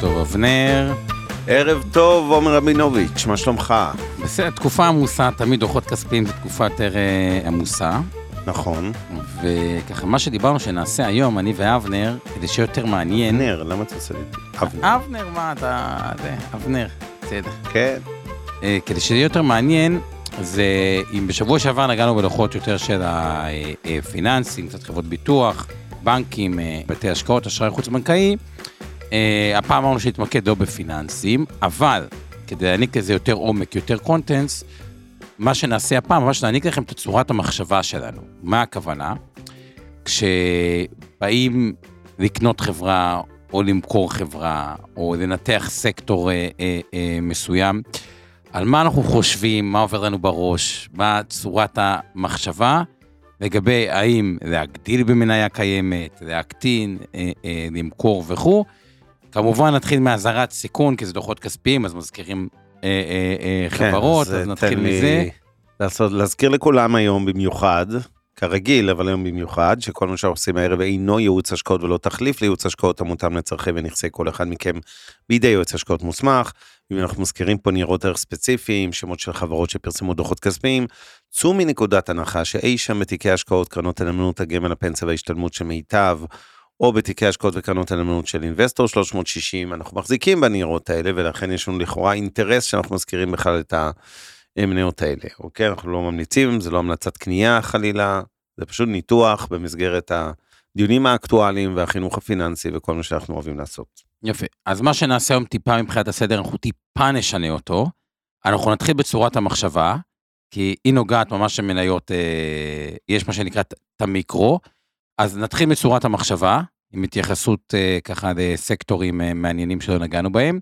טוב אבנר. ערב טוב, עומר רבינוביץ', מה שלומך? בסדר, תקופה עמוסה, תמיד דוחות כספיים זו תקופה יותר אה, עמוסה. נכון. וככה, מה שדיברנו שנעשה היום, אני ואבנר, כדי שיהיה יותר מעניין. נר, למה אתה עושה לי את זה? אבנר. אבנר, מה אתה... זה, אבנר, בסדר. כן. אה, כדי שיהיה יותר מעניין, זה אם בשבוע שעבר נגענו בדוחות יותר של הפיננסים, קצת חברות ביטוח, בנקים, אה, בתי השקעות, אשראי חוץ-בנקאי, אה, הפעם אמרנו שנתמקד לא בפיננסים, אבל כדי להעניק לזה יותר עומק, יותר קונטנס, מה שנעשה הפעם, ממש להעניק לכם את צורת המחשבה שלנו. מה הכוונה? כשבאים לקנות חברה, או למכור חברה, או לנתח סקטור אה, אה, אה, מסוים, על מה אנחנו חושבים, מה עובר לנו בראש, מה צורת המחשבה, לגבי האם להגדיל במניה קיימת, להקטין, אה, אה, למכור וכו'. כמובן נתחיל מאזהרת סיכון, כי זה דוחות כספיים, אז מזכירים אה, אה, אה, חברות, כן, אז אז נתחיל מזה. לעשות, להזכיר לכולם היום במיוחד, כרגיל, אבל היום במיוחד, שכל מה שאנחנו עושים הערב אינו ייעוץ השקעות ולא תחליף לייעוץ השקעות המותאם לצרכי ונכסי כל אחד מכם בידי יועץ השקעות מוסמך. אם אנחנו מזכירים פה ניירות ערך ספציפיים, שמות של חברות שפרסמו דוחות כספיים, צאו מנקודת הנחה שאי שם בתיקי השקעות, קרנות הנאמנות, הגמל, הפנסיה וההשתלמות שמיטב, או בתיקי השקעות וקרנות הנאמנות של אינבסטור 360, אנחנו מחזיקים בניירות האלה, ולכן יש לנו לכאורה אינטרס שאנחנו מזכירים בכלל את המניות האלה, אוקיי? אנחנו לא ממליצים, זה לא המלצת קנייה חלילה, זה פשוט ניתוח במסגרת הדיונים האקטואליים והחינוך הפיננסי וכל מה שאנחנו אוהבים לעשות. יפה. אז מה שנעשה היום טיפה מבחינת הסדר, אנחנו טיפה נשנה אותו. אנחנו נתחיל בצורת המחשבה, כי היא נוגעת ממש במניות, אה, יש מה שנקרא את המיקרו. אז נתחיל בצורת המחשבה, עם התייחסות אה, ככה לסקטורים אה, מעניינים שלא נגענו בהם.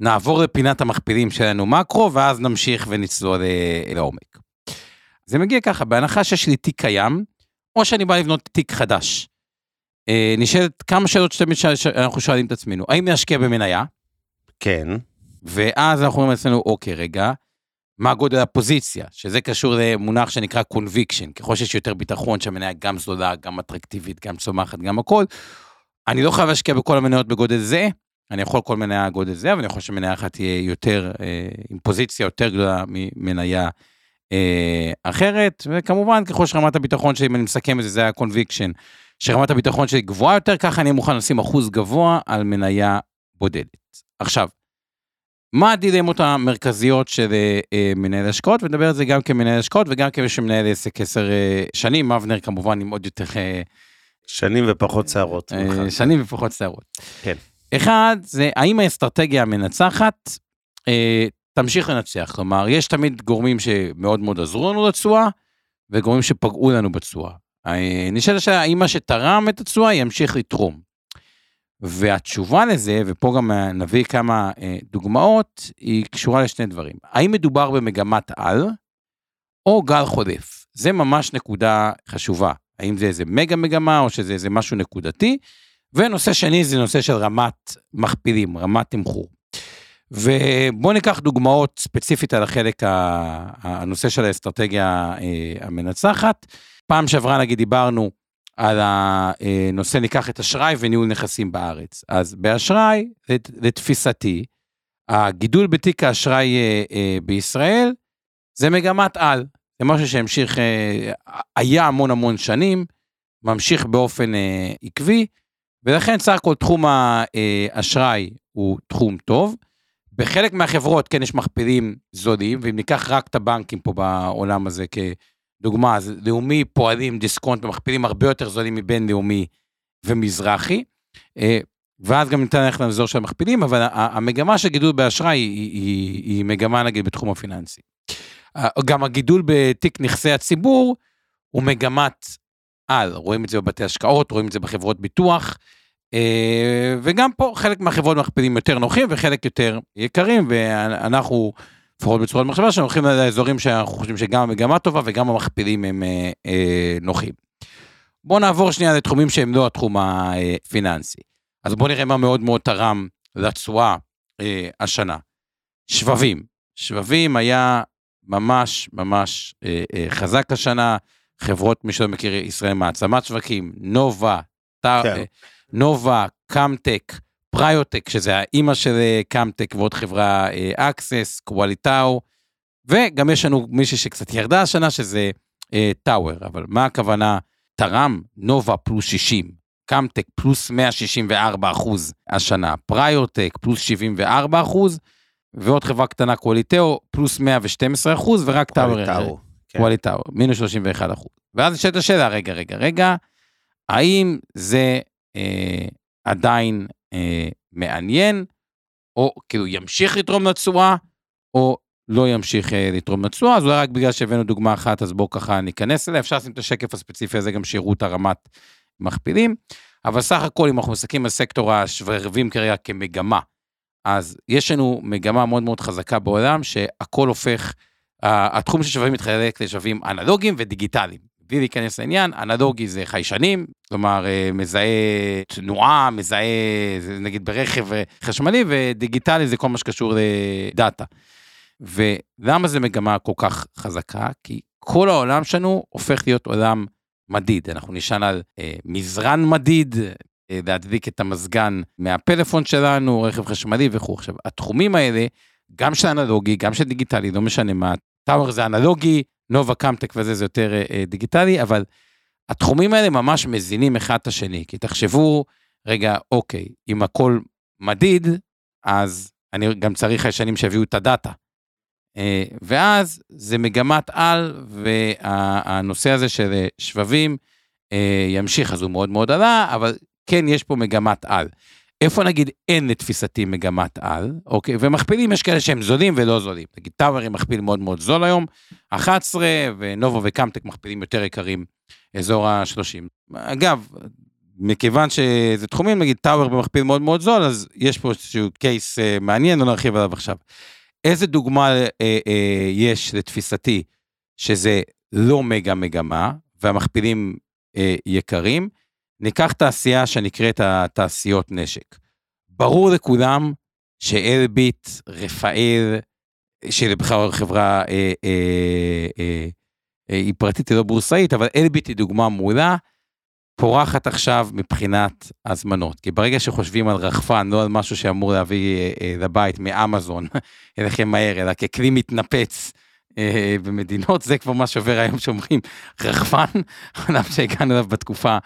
נעבור לפינת המכפילים שלנו מקרו, ואז נמשיך ונצלול אה, לעומק. זה מגיע ככה, בהנחה שיש לי תיק קיים, או שאני בא לבנות תיק חדש. נשאלת כמה שאלות שתמיד שאנחנו שואלים את עצמנו, האם להשקיע במניה? כן, ואז אנחנו אומרים לעצמנו, אוקיי, רגע, מה גודל הפוזיציה? שזה קשור למונח שנקרא conviction, ככל שיש יותר ביטחון שהמניה גם זולה, גם אטרקטיבית, גם צומחת, גם הכל, אני לא חייב להשקיע בכל המניות בגודל זה, אני יכול כל מניה גודל זה, אבל אני יכול שמניה אחת תהיה יותר, אה, עם פוזיציה יותר גדולה ממניה אה, אחרת, וכמובן, ככל שרמת הביטחון שלי, אם אני מסכם את זה, זה ה-conviction, שרמת הביטחון שלי גבוהה יותר, ככה אני מוכן לשים אחוז גבוה על מניה בודדת. עכשיו, מה הדילמות המרכזיות של אה, אה, מנהל השקעות, ונדבר על זה גם כמנהל השקעות וגם כמי שמנהל עסק עשר אה, שנים, אבנר כמובן עם עוד יותר אה, שנים ופחות שערות. אה, שנים ופחות שערות. כן. אחד, זה האם האסטרטגיה המנצחת אה, תמשיך לנצח, כלומר, יש תמיד גורמים שמאוד מאוד עזרו לנו לתשואה, וגורמים שפגעו לנו בתשואה. אה, נשאלת השאלה, האם מה שתרם את התשואה ימשיך לתרום. והתשובה לזה, ופה גם נביא כמה אה, דוגמאות, היא קשורה לשני דברים. האם מדובר במגמת על, או גל חודף? זה ממש נקודה חשובה. האם זה איזה מגה מגמה, או שזה איזה משהו נקודתי? ונושא שני זה נושא של רמת מכפילים, רמת תמחור. ובואו ניקח דוגמאות ספציפית על החלק, הנושא של האסטרטגיה אה, המנצחת. פעם שעברה נגיד דיברנו על הנושא, ניקח את אשראי וניהול נכסים בארץ. אז באשראי, לת- לתפיסתי, הגידול בתיק האשראי אה, אה, בישראל זה מגמת על. זה משהו שהמשיך, אה, היה המון המון שנים, ממשיך באופן אה, עקבי, ולכן סך הכל תחום האשראי הוא תחום טוב. בחלק מהחברות כן יש מכפילים זולים, ואם ניקח רק את הבנקים פה בעולם הזה כדוגמה, אז לאומי פועלים דיסקונט במכפילים הרבה יותר זולים מבינלאומי ומזרחי. אה, ואז גם ניתן ללכת לאזור של המכפילים, אבל המגמה של גידול באשראי היא, היא, היא מגמה נגיד בתחום הפיננסי. אה, גם הגידול בתיק נכסי הציבור הוא מגמת על, רואים את זה בבתי השקעות, רואים את זה בחברות ביטוח, אה, וגם פה חלק מהחברות מכפילים יותר נוחים וחלק יותר יקרים, ואנחנו, לפחות בצורת מחשבה, שאנחנו הולכים לאזורים שאנחנו חושבים שגם המגמה טובה וגם המכפילים הם אה, אה, נוחים. בואו נעבור שנייה לתחומים שהם לא התחום הפיננסי. אז בואו נראה מה מאוד מאוד תרם לתשואה אה, השנה. שבבים. שבבים היה ממש ממש אה, אה, חזק השנה. חברות, מי שלא מכיר, ישראל מעצמת שווקים, נובה, טר, כן. אה, נובה, קאמטק, פריורטק, שזה האימא של אה, קאמטק ועוד חברה אקסס, קואליטאו, וגם יש לנו מישהי שקצת ירדה השנה, שזה אה, טאוור, אבל מה הכוונה? תראה נובה פלוס 60, קאמטק פלוס 164 אחוז השנה, פריורטק פלוס 74 אחוז, ועוד חברה קטנה קואליטאו פלוס 112 אחוז, ורק טאוור, קואליטאו, כן. קואליטאו, מינוס 31 אחוז. ואז נשאלת השאלה, רגע, רגע, רגע, האם זה אה, עדיין אה, מעניין, או כאילו ימשיך לתרום לתשואה, או לא ימשיך אה, לתרום לתשואה, אז אולי רק בגלל שהבאנו דוגמה אחת, אז בואו ככה ניכנס אליה, אפשר לשים את השקף הספציפי הזה גם שיראו את הרמת מכפילים, אבל סך הכל אם אנחנו מסתכלים על סקטור השבבים כרגע כמגמה, אז יש לנו מגמה מאוד מאוד חזקה בעולם, שהכל הופך, התחום של שבבים מתחלק לשבבים אנלוגיים ודיגיטליים. בלי להיכנס לעניין, אנלוגי זה חיישנים, כלומר אה, מזהה תנועה, מזהה זה נגיד ברכב אה, חשמלי, ודיגיטלי זה כל מה שקשור לדאטה. ולמה זה מגמה כל כך חזקה? כי כל העולם שלנו הופך להיות עולם מדיד. אנחנו נשען על אה, מזרן מדיד, אה, להדליק את המזגן מהפלאפון שלנו, רכב חשמלי וכו'. עכשיו, התחומים האלה, גם של אנלוגי, גם של דיגיטלי, לא משנה מה, טאוור זה אנלוגי, נובה קאמטק וזה זה יותר אה, אה, דיגיטלי, אבל התחומים האלה ממש מזינים אחד את השני, כי תחשבו, רגע, אוקיי, אם הכל מדיד, אז אני גם צריך חיישנים שיביאו את הדאטה. אה, ואז זה מגמת על, והנושא הזה של אה, שבבים אה, ימשיך, אז הוא מאוד מאוד עלה, אבל כן, יש פה מגמת על. איפה נגיד אין לתפיסתי מגמת על, אוקיי, ומכפילים יש כאלה שהם זולים ולא זולים. נגיד טאוורים מכפיל מאוד מאוד זול היום, 11, ונובו וקאמטק מכפילים יותר יקרים, אזור ה-30. אגב, מכיוון שזה תחומים, נגיד טאוור במכפיל מאוד מאוד זול, אז יש פה איזשהו קייס אה, מעניין, לא נרחיב עליו עכשיו. איזה דוגמה אה, אה, יש לתפיסתי שזה לא מגה מגמה, והמכפילים אה, יקרים? ניקח תעשייה שנקראת התעשיות נשק. ברור לכולם שאלביט, רפאל, שזה בכלל חברה אה, אה, אה, אה, היא פרטית, היא לא בורסאית, אבל אלביט היא דוגמה מעולה, פורחת עכשיו מבחינת הזמנות. כי ברגע שחושבים על רחפן, לא על משהו שאמור להביא אה, אה, לבית מאמזון אליכם מהר, אלא ככלי מתנפץ במדינות, זה כבר מה שעובר היום שאומרים רחפן, עליו שהגענו אליו בתקופה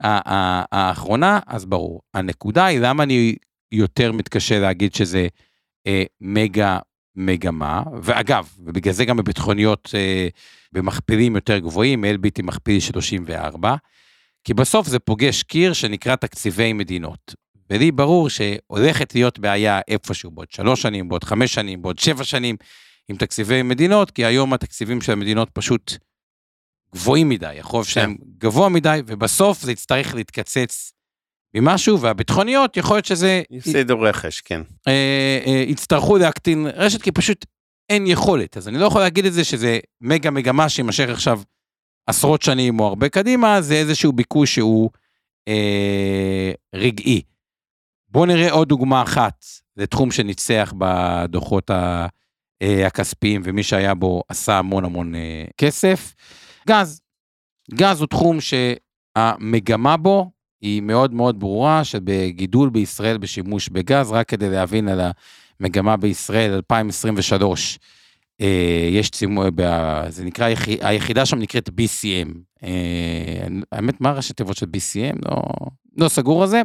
האחרונה, אז ברור. הנקודה היא למה אני יותר מתקשה להגיד שזה אה, מגה מגמה, ואגב, ובגלל זה גם בביטחוניות אה, במכפילים יותר גבוהים, אלביט עם מכפיל 34, כי בסוף זה פוגש קיר שנקרא תקציבי מדינות. ולי ברור שהולכת להיות בעיה איפשהו בעוד שלוש שנים, בעוד חמש שנים, בעוד שבע שנים, עם תקציבי מדינות, כי היום התקציבים של המדינות פשוט גבוהים מדי, החוב שלהם גבוה מדי, ובסוף זה יצטרך להתקצץ ממשהו, והביטחוניות, יכול להיות שזה... הפסידו רכש, כן. אה, אה, יצטרכו להקטין רשת, כי פשוט אין יכולת. אז אני לא יכול להגיד את זה שזה מגה מגמה שיימשך עכשיו עשרות שנים או הרבה קדימה, זה איזשהו ביקוש שהוא אה, רגעי. בואו נראה עוד דוגמה אחת לתחום שניצח בדוחות ה, אה, הכספיים, ומי שהיה בו עשה המון המון אה, כסף. גז. גז הוא תחום שהמגמה בו היא מאוד מאוד ברורה, שבגידול בישראל בשימוש בגז, רק כדי להבין על המגמה בישראל 2023, אה, יש צימוי, זה נקרא, היח- היחידה שם נקראת BCM. אה, האמת, מה ראשי תיבות של BCM? לא, לא סגור על זה.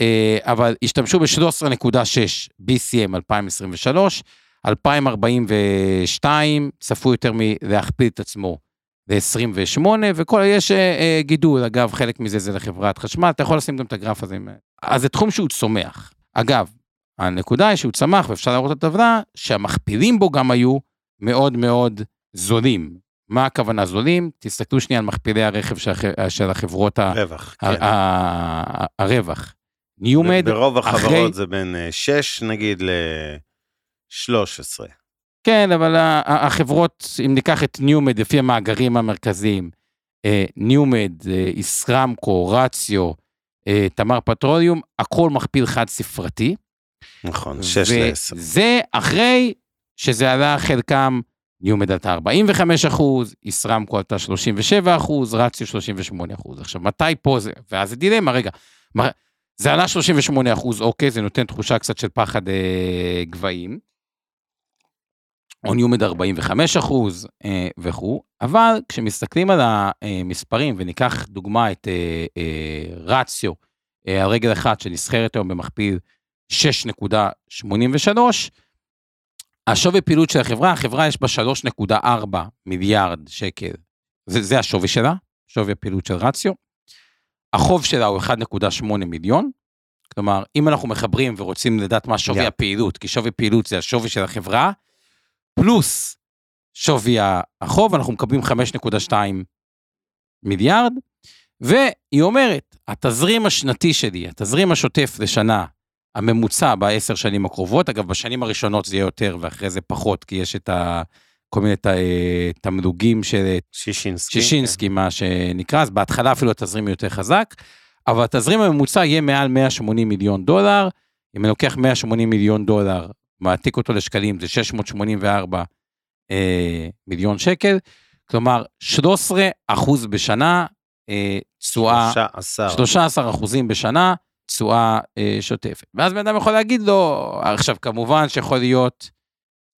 אה, אבל השתמשו ב-13.6 BCM 2023, 2042 צפו יותר מלהכפיל את עצמו ל-28, וכל, יש אה, אה, גידול, אגב, חלק מזה זה לחברת חשמל, אתה יכול לשים גם את הגרף הזה. עם- אז זה תחום שהוא צומח. אגב, הנקודה היא שהוא צמח, ואפשר לראות את הטבלה, שהמכפילים בו גם היו מאוד מאוד זולים. מה הכוונה זולים? תסתכלו שנייה על מכפילי הרכב של, הח... של החברות, ה... רווח. ה... כן. ה... הרווח. ניומד, ברוב אחרי- החברות זה בין 6 נגיד ל-13. כן, אבל החברות, אם ניקח את ניומד לפי המאגרים המרכזיים, אה, ניומד, אה, ישרמקו, רציו, אה, תמר פטרוליום, הכל מכפיל חד ספרתי. נכון, 6 ל-10. וזה אחרי שזה עלה חלקם, ניומד עלתה 45 אחוז, ישרמקו עלתה 37 אחוז, רציו 38 אחוז. עכשיו, מתי פה זה, ואז זה דילמה, רגע, זה עלה 38 אחוז, אוקיי, זה נותן תחושה קצת של פחד אה, גבהים. עוני עומד 45 אחוז אה, וכו', אבל כשמסתכלים על המספרים, וניקח דוגמה את אה, אה, רציו, על רגל אחת שנסחרת היום במכפיל 6.83, השווי פעילות של החברה, החברה יש בה 3.4 מיליארד שקל, זה, זה השווי שלה, שווי הפעילות של רציו. החוב שלה הוא 1.8 מיליון, כלומר, אם אנחנו מחברים ורוצים לדעת מה שווי Yeah. הפעילות, כי שווי פעילות זה השווי של החברה, פלוס שווי החוב, אנחנו מקבלים 5.2 מיליארד, והיא אומרת, התזרים השנתי שלי, התזרים השוטף לשנה, הממוצע בעשר שנים הקרובות, אגב, בשנים הראשונות זה יהיה יותר ואחרי זה פחות, כי יש את ה... כל מיני ת- תמלוגים של שישינסקי. שישינסקי, מה שנקרא, אז בהתחלה אפילו התזרים יותר חזק, אבל התזרים הממוצע יהיה מעל 180 מיליון דולר. אם אני לוקח 180 מיליון דולר, מעתיק אותו לשקלים, זה 684 אה, מיליון שקל, כלומר 13 אחוז בשנה, אה, תשואה, 13. 13 אחוזים בשנה, תשואה אה, שוטפת. ואז בן אדם יכול להגיד לו, עכשיו כמובן שיכול להיות,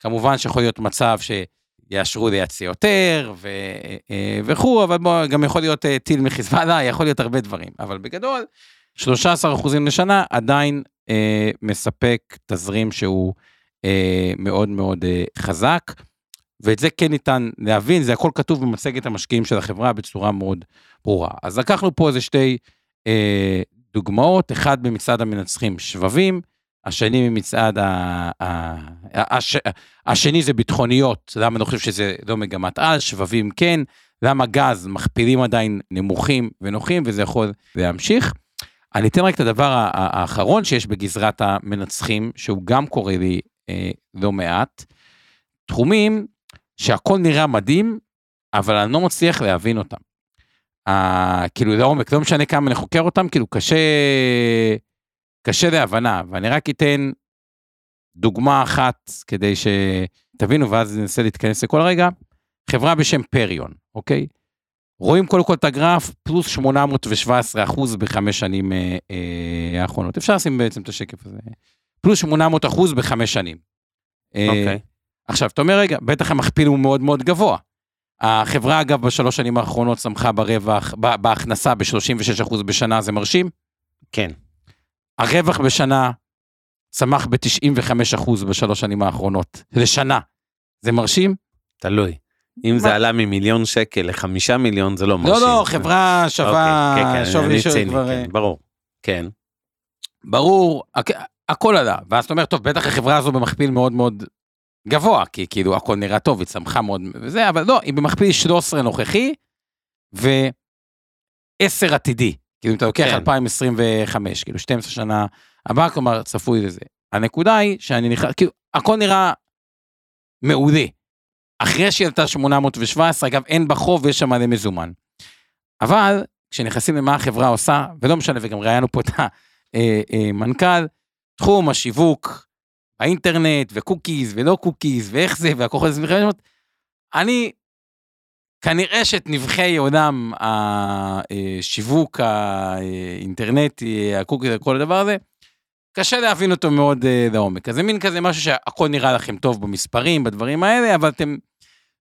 כמובן שיכול להיות מצב שיאשרו לייצא יותר ו, אה, וכו', אבל בוא, גם יכול להיות אה, טיל מחיזבאללה, יכול להיות הרבה דברים. אבל בגדול, 13 אחוזים לשנה עדיין אה, מספק תזרים שהוא אה, מאוד מאוד אה, חזק. ואת זה כן ניתן להבין, זה הכל כתוב במצגת המשקיעים של החברה בצורה מאוד ברורה. אז לקחנו פה איזה שתי אה, דוגמאות, אחד במצעד המנצחים שבבים, השני ממצעד, ה, ה, הש, השני זה ביטחוניות, למה אני חושב שזה לא מגמת על, שבבים כן, למה גז, מכפילים עדיין נמוכים ונוחים, וזה יכול להמשיך. אני אתן רק את הדבר האחרון שיש בגזרת המנצחים, שהוא גם קורה לי אה, לא מעט. תחומים שהכל נראה מדהים, אבל אני לא מצליח להבין אותם. אה, כאילו לעומק, לא משנה כמה אני חוקר אותם, כאילו קשה, קשה להבנה, ואני רק אתן דוגמה אחת כדי שתבינו, ואז ננסה להתכנס לכל רגע. חברה בשם פריון, אוקיי? רואים קודם כל את הגרף, פלוס 817 אחוז בחמש שנים אה, אה, האחרונות. אפשר לשים בעצם את השקף הזה. פלוס 800 אחוז בחמש שנים. אה, אוקיי. עכשיו, אתה אומר, רגע, בטח המכפיל הוא מאוד מאוד גבוה. החברה, אגב, בשלוש שנים האחרונות צמחה ברווח, בהכנסה ב-36% בשנה, זה מרשים. כן. הרווח בשנה צמח ב-95% בשלוש שנים האחרונות, לשנה. זה מרשים? תלוי. אם זה עלה ממיליון שקל לחמישה מיליון זה לא מרשים. לא, לא, חברה שווה, אוקיי, כן, כן, שווי של כבר... כן, ברור. כן. ברור, הכ- הכל עלה, ואז אתה אומר, טוב, בטח החברה הזו במכפיל מאוד מאוד גבוה, כי כאילו הכל נראה טוב, היא צמחה מאוד וזה, אבל לא, היא במכפיל 13 נוכחי, ו-10 עתידי. כאילו אם אתה לוקח כן. 2025, כאילו 12 שנה הבאה, כלומר צפוי לזה. הנקודה היא שאני נכנס, כאילו, הכל נראה מעולה. אחרי שהיא עלתה 817, אגב, אין בה חוב ויש שם מלא מזומן. אבל כשנכנסים למה החברה עושה, ולא משנה, וגם ראיינו פה את המנכ"ל, תחום השיווק, האינטרנט, וקוקיז, ולא קוקיז, ואיך זה, והכוחות הזה, אני, כנראה שאת נבכי עולם השיווק האינטרנטי, הקוקיז, כל הדבר הזה, קשה להבין אותו מאוד אה, לעומק. אז זה מין כזה משהו שהכל נראה לכם טוב במספרים, בדברים האלה, אבל אתם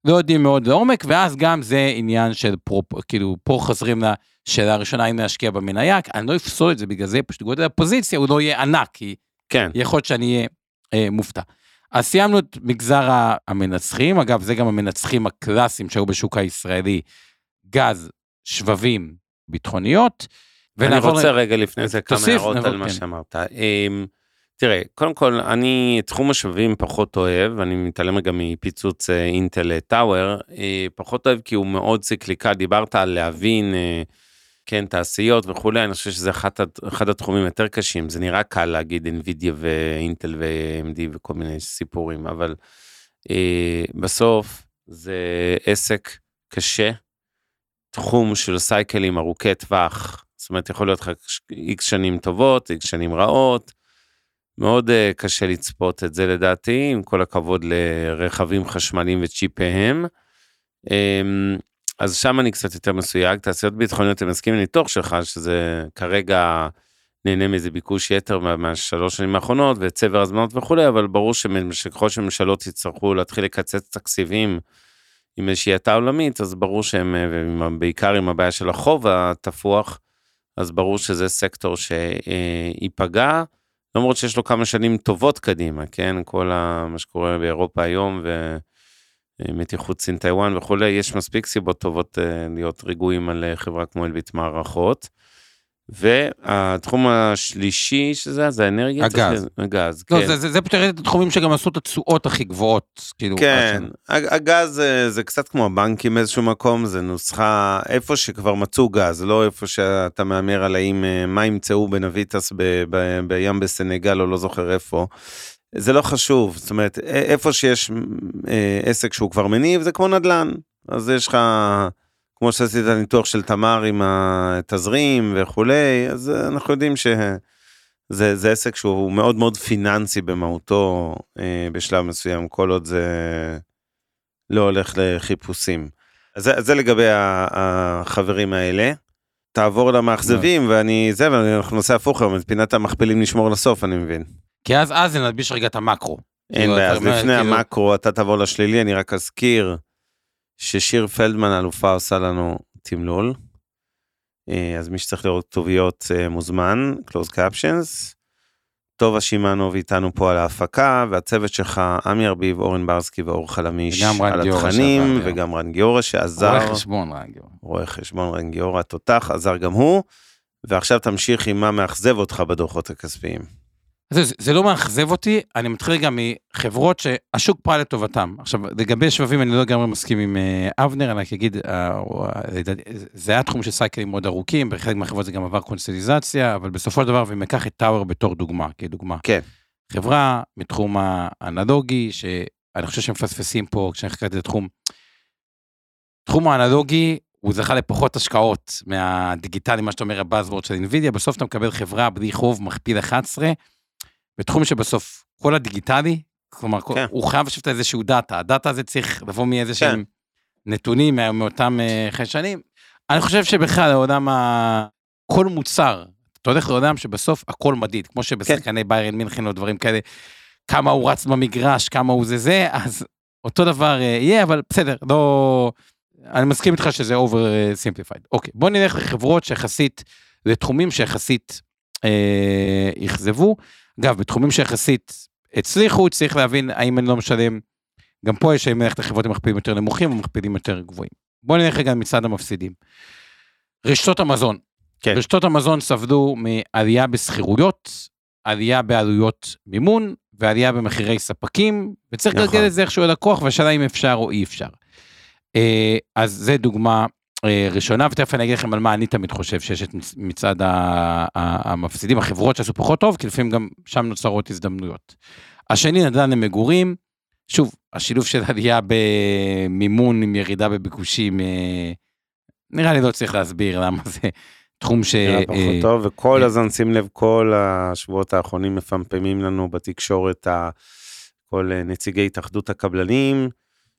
לא יודעים מאוד לעומק, ואז גם זה עניין של פרופ, כאילו, פה חוזרים לשאלה הראשונה, אם להשקיע במניה, אני לא אפסול את זה בגלל זה, פשוט גודל הפוזיציה הוא לא יהיה ענק, כי כן. יכול להיות שאני אהיה אה, מופתע. אז סיימנו את מגזר המנצחים, אגב, זה גם המנצחים הקלאסיים שהיו בשוק הישראלי, גז, שבבים, ביטחוניות. אני רוצה רגע לפני זה כמה הערות על מה כן. שאמרת. תראה, קודם כל, אני תחום השבבים פחות אוהב, אני מתעלם רגע מפיצוץ אה, אינטל טאוור, אה, פחות אוהב כי הוא מאוד ציקליקה, דיברת על להבין, אה, כן, תעשיות וכולי, אני חושב שזה אחד, אחד התחומים יותר קשים, זה נראה קל להגיד NVIDIA ואינטל ו-AMD וכל מיני סיפורים, אבל בסוף זה עסק קשה, תחום של סייקלים ארוכי טווח, זאת אומרת, יכול להיות לך איקס שנים טובות, איקס שנים רעות, מאוד uh, קשה לצפות את זה לדעתי, עם כל הכבוד לרכבים חשמליים וצ'יפיהם. Um, אז שם אני קצת יותר מסויג, תעשיות ביטחוניות, אני מסכים עם הניתוח שלך, שזה כרגע נהנה מאיזה ביקוש יתר מהשלוש שנים האחרונות, וצבר הזמנות וכולי, אבל ברור שככל שממשלות יצטרכו להתחיל לקצץ תקציבים עם איזושהי האטה עולמית, אז ברור שהם, אה, בעיקר עם הבעיה של החוב התפוח, אז ברור שזה סקטור שייפגע. למרות שיש לו כמה שנים טובות קדימה, כן? כל מה שקורה באירופה היום ומתיחות סין טיוואן וכולי, יש מספיק סיבות טובות אה, להיות רגועים על אה, חברה כמו אלביט מערכות. והתחום השלישי שזה זה האנרגיה. הגז. הגז, לא, כן. זה, זה, זה פשוט התחומים שגם עשו את התשואות הכי גבוהות. כאילו, כן, הגז זה, זה קצת כמו הבנקים באיזשהו מקום, זה נוסחה איפה שכבר מצאו גז, לא איפה שאתה מהמר על האם אה, מה ימצאו בנביטס ב, ב, בים בסנגל או לא זוכר איפה. זה לא חשוב, זאת אומרת, איפה שיש אה, עסק שהוא כבר מניב זה כמו נדל"ן, אז יש לך... כמו שעשית את הניתוח של תמר עם התזרים וכולי, אז אנחנו יודעים שזה עסק שהוא מאוד מאוד פיננסי במהותו אה, בשלב מסוים, כל עוד זה לא הולך לחיפושים. אז זה, זה לגבי החברים האלה. תעבור למאכזבים ואני זה ואנחנו נעשה הפוך היום את פינת המכפילים נשמור לסוף אני מבין. כי אז אז נלביש רגע את המקרו. אין כאילו, בעיה אז לפני כאילו- המקרו אתה תעבור לשלילי אני רק אזכיר. ששיר פלדמן אלופה עושה לנו תמלול. אה, אז מי שצריך לראות כתוביות אה, מוזמן, close captions. טובה שמענוב איתנו פה על ההפקה, והצוות שלך, עמי ארביב, אורן ברסקי ואור חלמיש על התכנים, וגם רן גיורא שעזר. רואה חשבון רן גיורא. רואה חשבון רן גיורא, תותח, עזר גם הוא. ועכשיו תמשיך עם מה מאכזב אותך בדוחות הכספיים. זה, זה לא מאכזב אותי, אני מתחיל גם מחברות שהשוק פעל לטובתם. עכשיו, לגבי שבבים אני לא לגמרי מסכים עם uh, אבנר, אני רק אגיד, uh, זה היה תחום של סייקלים מאוד ארוכים, בחלק מהחברות זה גם עבר קונסטליזציה, אבל בסופו של דבר, ואם ניקח את טאוור בתור דוגמה, כדוגמה. כן. חברה מתחום האנלוגי, שאני חושב שמפספסים פה, כשאני חקרתי את התחום, תחום האנלוגי, הוא זכה לפחות השקעות מהדיגיטלי, מה שאתה אומר, הבאזוורד של אינווידיה, בסוף אתה מקבל חברה בלי חוב מכפיל 11, בתחום שבסוף כל הדיגיטלי, כלומר, כן. הוא חייב לשבת איזשהו דאטה, הדאטה הזה צריך לבוא מאיזה שהם כן. נתונים מאותם uh, חיישנים. אני חושב שבכלל לעולם ה... כל מוצר, אתה הולך לעולם שבסוף הכל מדיד, כמו שבשחקני כן. ביירן מינכן או דברים כאלה, כמה הוא רץ במגרש, כמה הוא זה זה, אז אותו דבר uh, יהיה, אבל בסדר, לא... אני מסכים איתך שזה over simplified. אוקיי, בוא נלך לחברות שיחסית, לתחומים שיחסית אה, אכזבו. אגב, בתחומים שיחסית הצליחו, צריך להבין האם אני לא משלם, גם פה יש האם ללכת לחברות עם מכפילים יותר נמוכים או מכפילים יותר גבוהים. בואו נלך רגע מצד המפסידים. רשתות המזון. כן. רשתות המזון סבלו מעלייה בשכירויות, עלייה בעלויות מימון ועלייה במחירי ספקים, וצריך נכון. לגלגל את זה איכשהו ללקוח, והשאלה אם אפשר או אי אפשר. אה, אז זה דוגמה ראשונה, ותכף אני אגיד לכם על מה אני תמיד חושב שיש את מצד המפסידים, החברות שעשו פחות טוב, כי לפעמים גם שם נוצרות הזדמנויות. השני, נדל"ן למגורים, שוב, השילוב של עלייה במימון עם ירידה בביקושים, אה, נראה לי לא צריך להסביר למה זה תחום ש... נראה פחות אה, טוב, וכל הזמן שים לב, כל השבועות האחרונים מפמפמים לנו בתקשורת, כל נציגי התאחדות הקבלנים,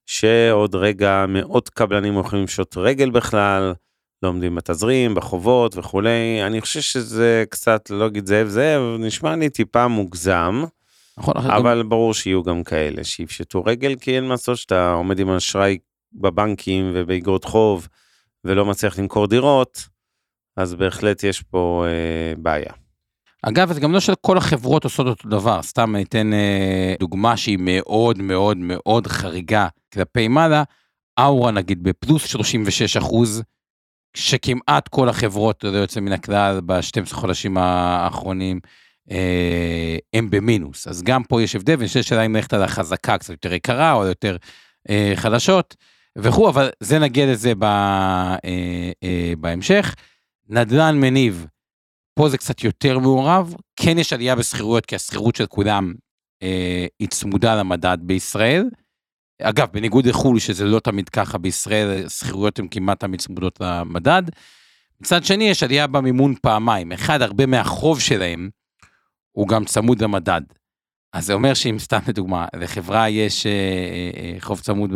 שעוד רגע מאות קבלנים הולכים לפשוט רגל בכלל, לא עומדים בתזרים, בחובות וכולי. אני חושב שזה קצת, לא אגיד זאב זאב, נשמע לי טיפה מוגזם. נכון, אבל גם... ברור שיהיו גם כאלה שיפשטו רגל, כי אין מה לעשות שאתה עומד עם אשראי בבנקים ובאגרות חוב ולא מצליח למכור דירות, אז בהחלט יש פה אה, בעיה. אגב, זה גם לא שכל החברות עושות אותו דבר, סתם אני אתן אה, דוגמה שהיא מאוד מאוד מאוד חריגה כלפי מעלה, אאורה נגיד בפלוס 36 אחוז, שכמעט כל החברות, לא יוצא מן הכלל, ב-12 חודשים האחרונים, אה, הם במינוס. אז גם פה יש הבדל, ואני חושב שאלה אם ללכת על החזקה קצת יותר יקרה או יותר אה, חלשות וכו', אבל זה נגיע לזה ב, אה, אה, בהמשך. נדל"ן מניב, פה זה קצת יותר מעורב, כן יש עלייה בשכירויות, כי השכירות של כולם אה, היא צמודה למדד בישראל. אגב, בניגוד לחו"ל, שזה לא תמיד ככה, בישראל שכירויות הן כמעט תמיד צמודות למדד. מצד שני, יש עלייה במימון פעמיים. אחד, הרבה מהחוב שלהם הוא גם צמוד למדד. אז זה אומר שאם סתם לדוגמה, לחברה יש אה, אה, אה חוב צמוד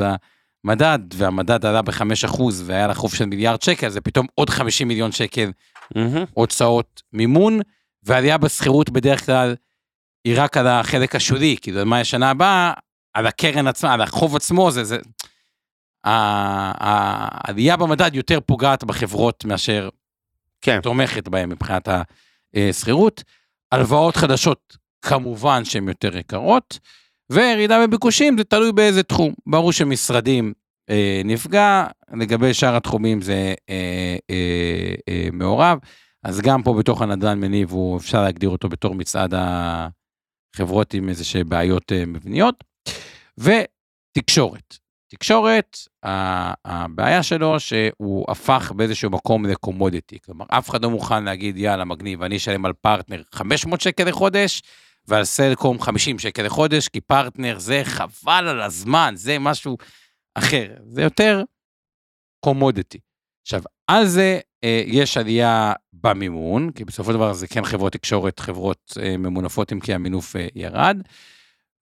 במדד, והמדד עלה ב-5% והיה לה חוב של מיליארד שקל, זה פתאום עוד 50 מיליון שקל mm-hmm. הוצאות מימון, ועלייה בשכירות בדרך כלל היא רק על החלק השולי, כאילו מה השנה הבאה, על הקרן עצמה, על החוב עצמו, זה, זה, העלייה במדד יותר פוגעת בחברות מאשר כן. תומכת בהם מבחינת השכירות. הלוואות חדשות, כמובן שהן יותר יקרות, וירידה בביקושים זה תלוי באיזה תחום. ברור שמשרדים אה, נפגע, לגבי שאר התחומים זה אה, אה, אה, מעורב, אז גם פה בתוך הנדל"ן מניב, הוא אפשר להגדיר אותו בתור מצעד החברות עם איזה שהן בעיות אה, מבניות. ותקשורת. תקשורת, הבעיה שלו שהוא הפך באיזשהו מקום לקומודיטי. כלומר, אף אחד לא מוכן להגיד, יאללה, מגניב, אני אשלם על פרטנר 500 שקל לחודש, ועל סלקום 50 שקל לחודש, כי פרטנר זה חבל על הזמן, זה משהו אחר. זה יותר קומודיטי. עכשיו, על זה אה, יש עלייה במימון, כי בסופו של דבר זה כן חברות תקשורת, חברות אה, ממונפות אם כי המינוף אה, ירד.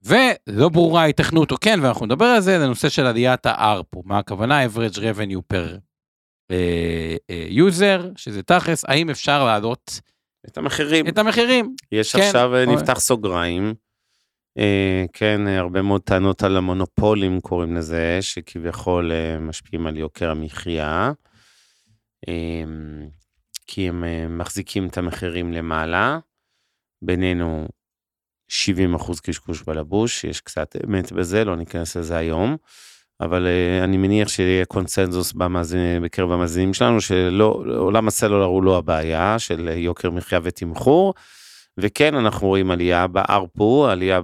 ולא ברורה ההיתכנות או כן, ואנחנו נדבר על זה, זה נושא של עליית ה-ARPU, מה הכוונה? average revenue per uh, uh, user, שזה תכלס, האם אפשר להעלות את המחירים. את המחירים. יש כן, עכשיו, או... נפתח סוגריים, כן, הרבה מאוד טענות על המונופולים קוראים לזה, שכביכול uh, משפיעים על יוקר המחיה, כי הם מחזיקים את המחירים למעלה. בינינו, 70 אחוז קשקוש בלבוש, יש קצת אמת בזה, לא ניכנס לזה היום. אבל אני מניח שיהיה קונצנזוס במאזין, בקרב המאזינים שלנו, שלא, עולם הסלולר הוא לא הבעיה של יוקר מחיה ותמחור. וכן, אנחנו רואים עלייה בארפו, עלייה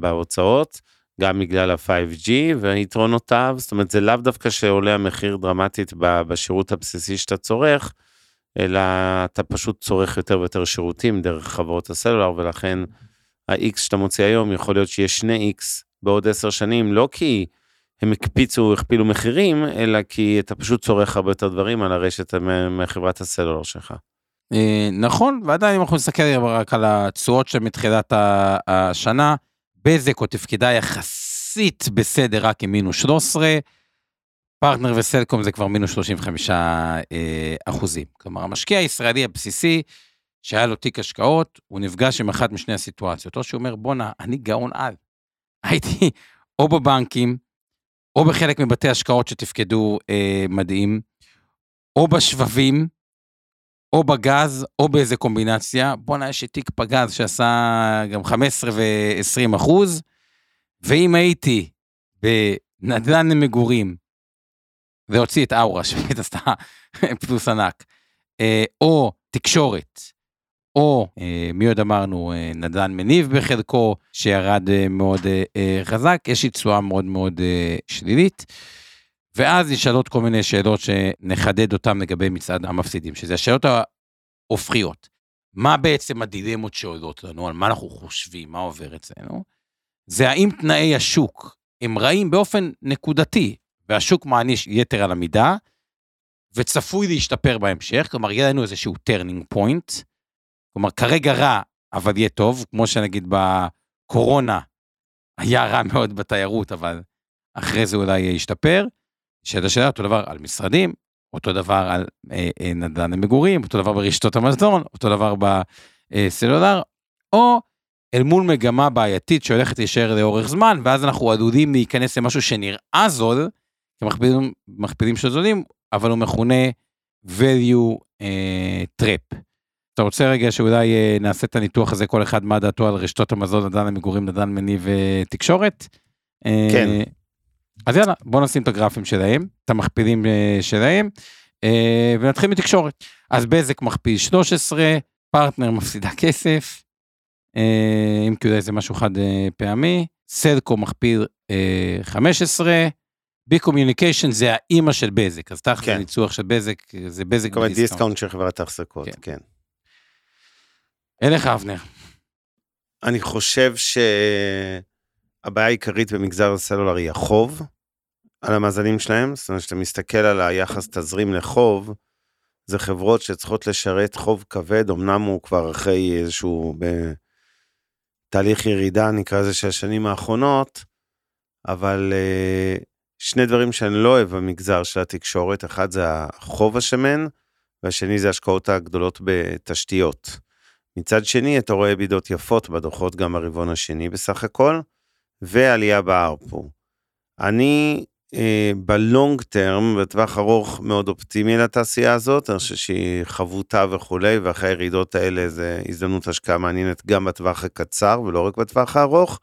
בהוצאות, גם בגלל ה-5G ויתרונותיו, זאת אומרת, זה לאו דווקא שעולה המחיר דרמטית בשירות הבסיסי שאתה צורך, אלא אתה פשוט צורך יותר ויותר שירותים דרך חברות הסלולר, ולכן ה-X שאתה מוציא היום, יכול להיות שיהיה שני X בעוד עשר שנים, לא כי הם הקפיצו, הכפילו מחירים, אלא כי אתה פשוט צורך הרבה יותר דברים על הרשת מחברת הסלולר שלך. אה, נכון, ועדיין אם אנחנו נסתכל רק על התשואות שמתחילת השנה, בזק או תפקידה יחסית בסדר רק עם מינוס 13, פרטנר וסלקום זה כבר מינוס 35 אה, אחוזים. כלומר, המשקיע הישראלי הבסיסי, שהיה לו תיק השקעות, הוא נפגש עם אחת משני הסיטואציות. או שהוא אומר, בואנה, אני גאון על. הייתי או בבנקים, או בחלק מבתי השקעות שתפקדו אה, מדהים, או בשבבים, או בגז, או באיזה קומבינציה. בואנה, יש תיק פגז שעשה גם 15 ו-20 אחוז, ואם הייתי בנדל"ן למגורים, והוציא את אאורה, שבאמת עשתה פלוס ענק, אה, או תקשורת, או אה, מי עוד אמרנו, אה, נדל"ן מניב בחלקו, שירד מאוד חזק, יש לי תשואה מאוד מאוד שלילית. ואז נשאלות כל מיני שאלות שנחדד אותן לגבי מצעד המפסידים, שזה השאלות ההופכיות. מה בעצם הדילמות שעולות לנו, על מה אנחנו חושבים, מה עובר אצלנו? זה האם תנאי השוק הם רעים באופן נקודתי, והשוק מעניש יתר על המידה, וצפוי להשתפר בהמשך, כלומר יהיה לנו איזשהו turning point, כלומר, כרגע רע, אבל יהיה טוב, כמו שנגיד בקורונה היה רע מאוד בתיירות, אבל אחרי זה אולי ישתפר. שאלת השאלה, אותו דבר על משרדים, אותו דבר על אה, אה, נדל"ן למגורים, אותו דבר ברשתות המזון, אותו דבר בסלולר, או אל מול מגמה בעייתית שהולכת להישאר לאורך זמן, ואז אנחנו עלולים להיכנס למשהו שנראה זול, כמכפילים מכפילים שזולים, אבל הוא מכונה value אה, trap. אתה רוצה רגע שאולי אה, נעשה את הניתוח הזה, כל אחד מה דעתו על רשתות המזון, נדל"ן למגורים, נדל"ן מניב ותקשורת? אה, כן. אז יאללה, בוא נשים את הגרפים שלהם, את המכפילים אה, שלהם, ונתחיל מתקשורת. אז בזק מכפיל 13, פרטנר מפסידה כסף, אה, אם כי אולי זה משהו חד אה, פעמי, סלקו מכפיל אה, 15, בי קומיוניקיישנס זה האימא של בזק, אז תחת כן. זה ניצוח של בזק, זה בזק ב discount. discount של חברת ההחזקות, כן. כן. אליך אבנר. אני חושב שהבעיה העיקרית במגזר הסלולר היא החוב על המאזנים שלהם, זאת אומרת, כשאתה מסתכל על היחס תזרים לחוב, זה חברות שצריכות לשרת חוב כבד, אמנם הוא כבר אחרי איזשהו תהליך ירידה, נקרא לזה, של השנים האחרונות, אבל אה, שני דברים שאני לא אוהב במגזר של התקשורת, אחד זה החוב השמן, והשני זה ההשקעות הגדולות בתשתיות. מצד שני, אתה רואה בידות יפות בדוחות גם ברבעון השני בסך הכל, ועלייה בארפו. אני אה, בלונג טרם, בטווח ארוך, מאוד אופטימי לתעשייה הזאת, אני חושב שהיא חבוטה וכולי, ואחרי הירידות האלה זה הזדמנות השקעה מעניינת גם בטווח הקצר ולא רק בטווח הארוך,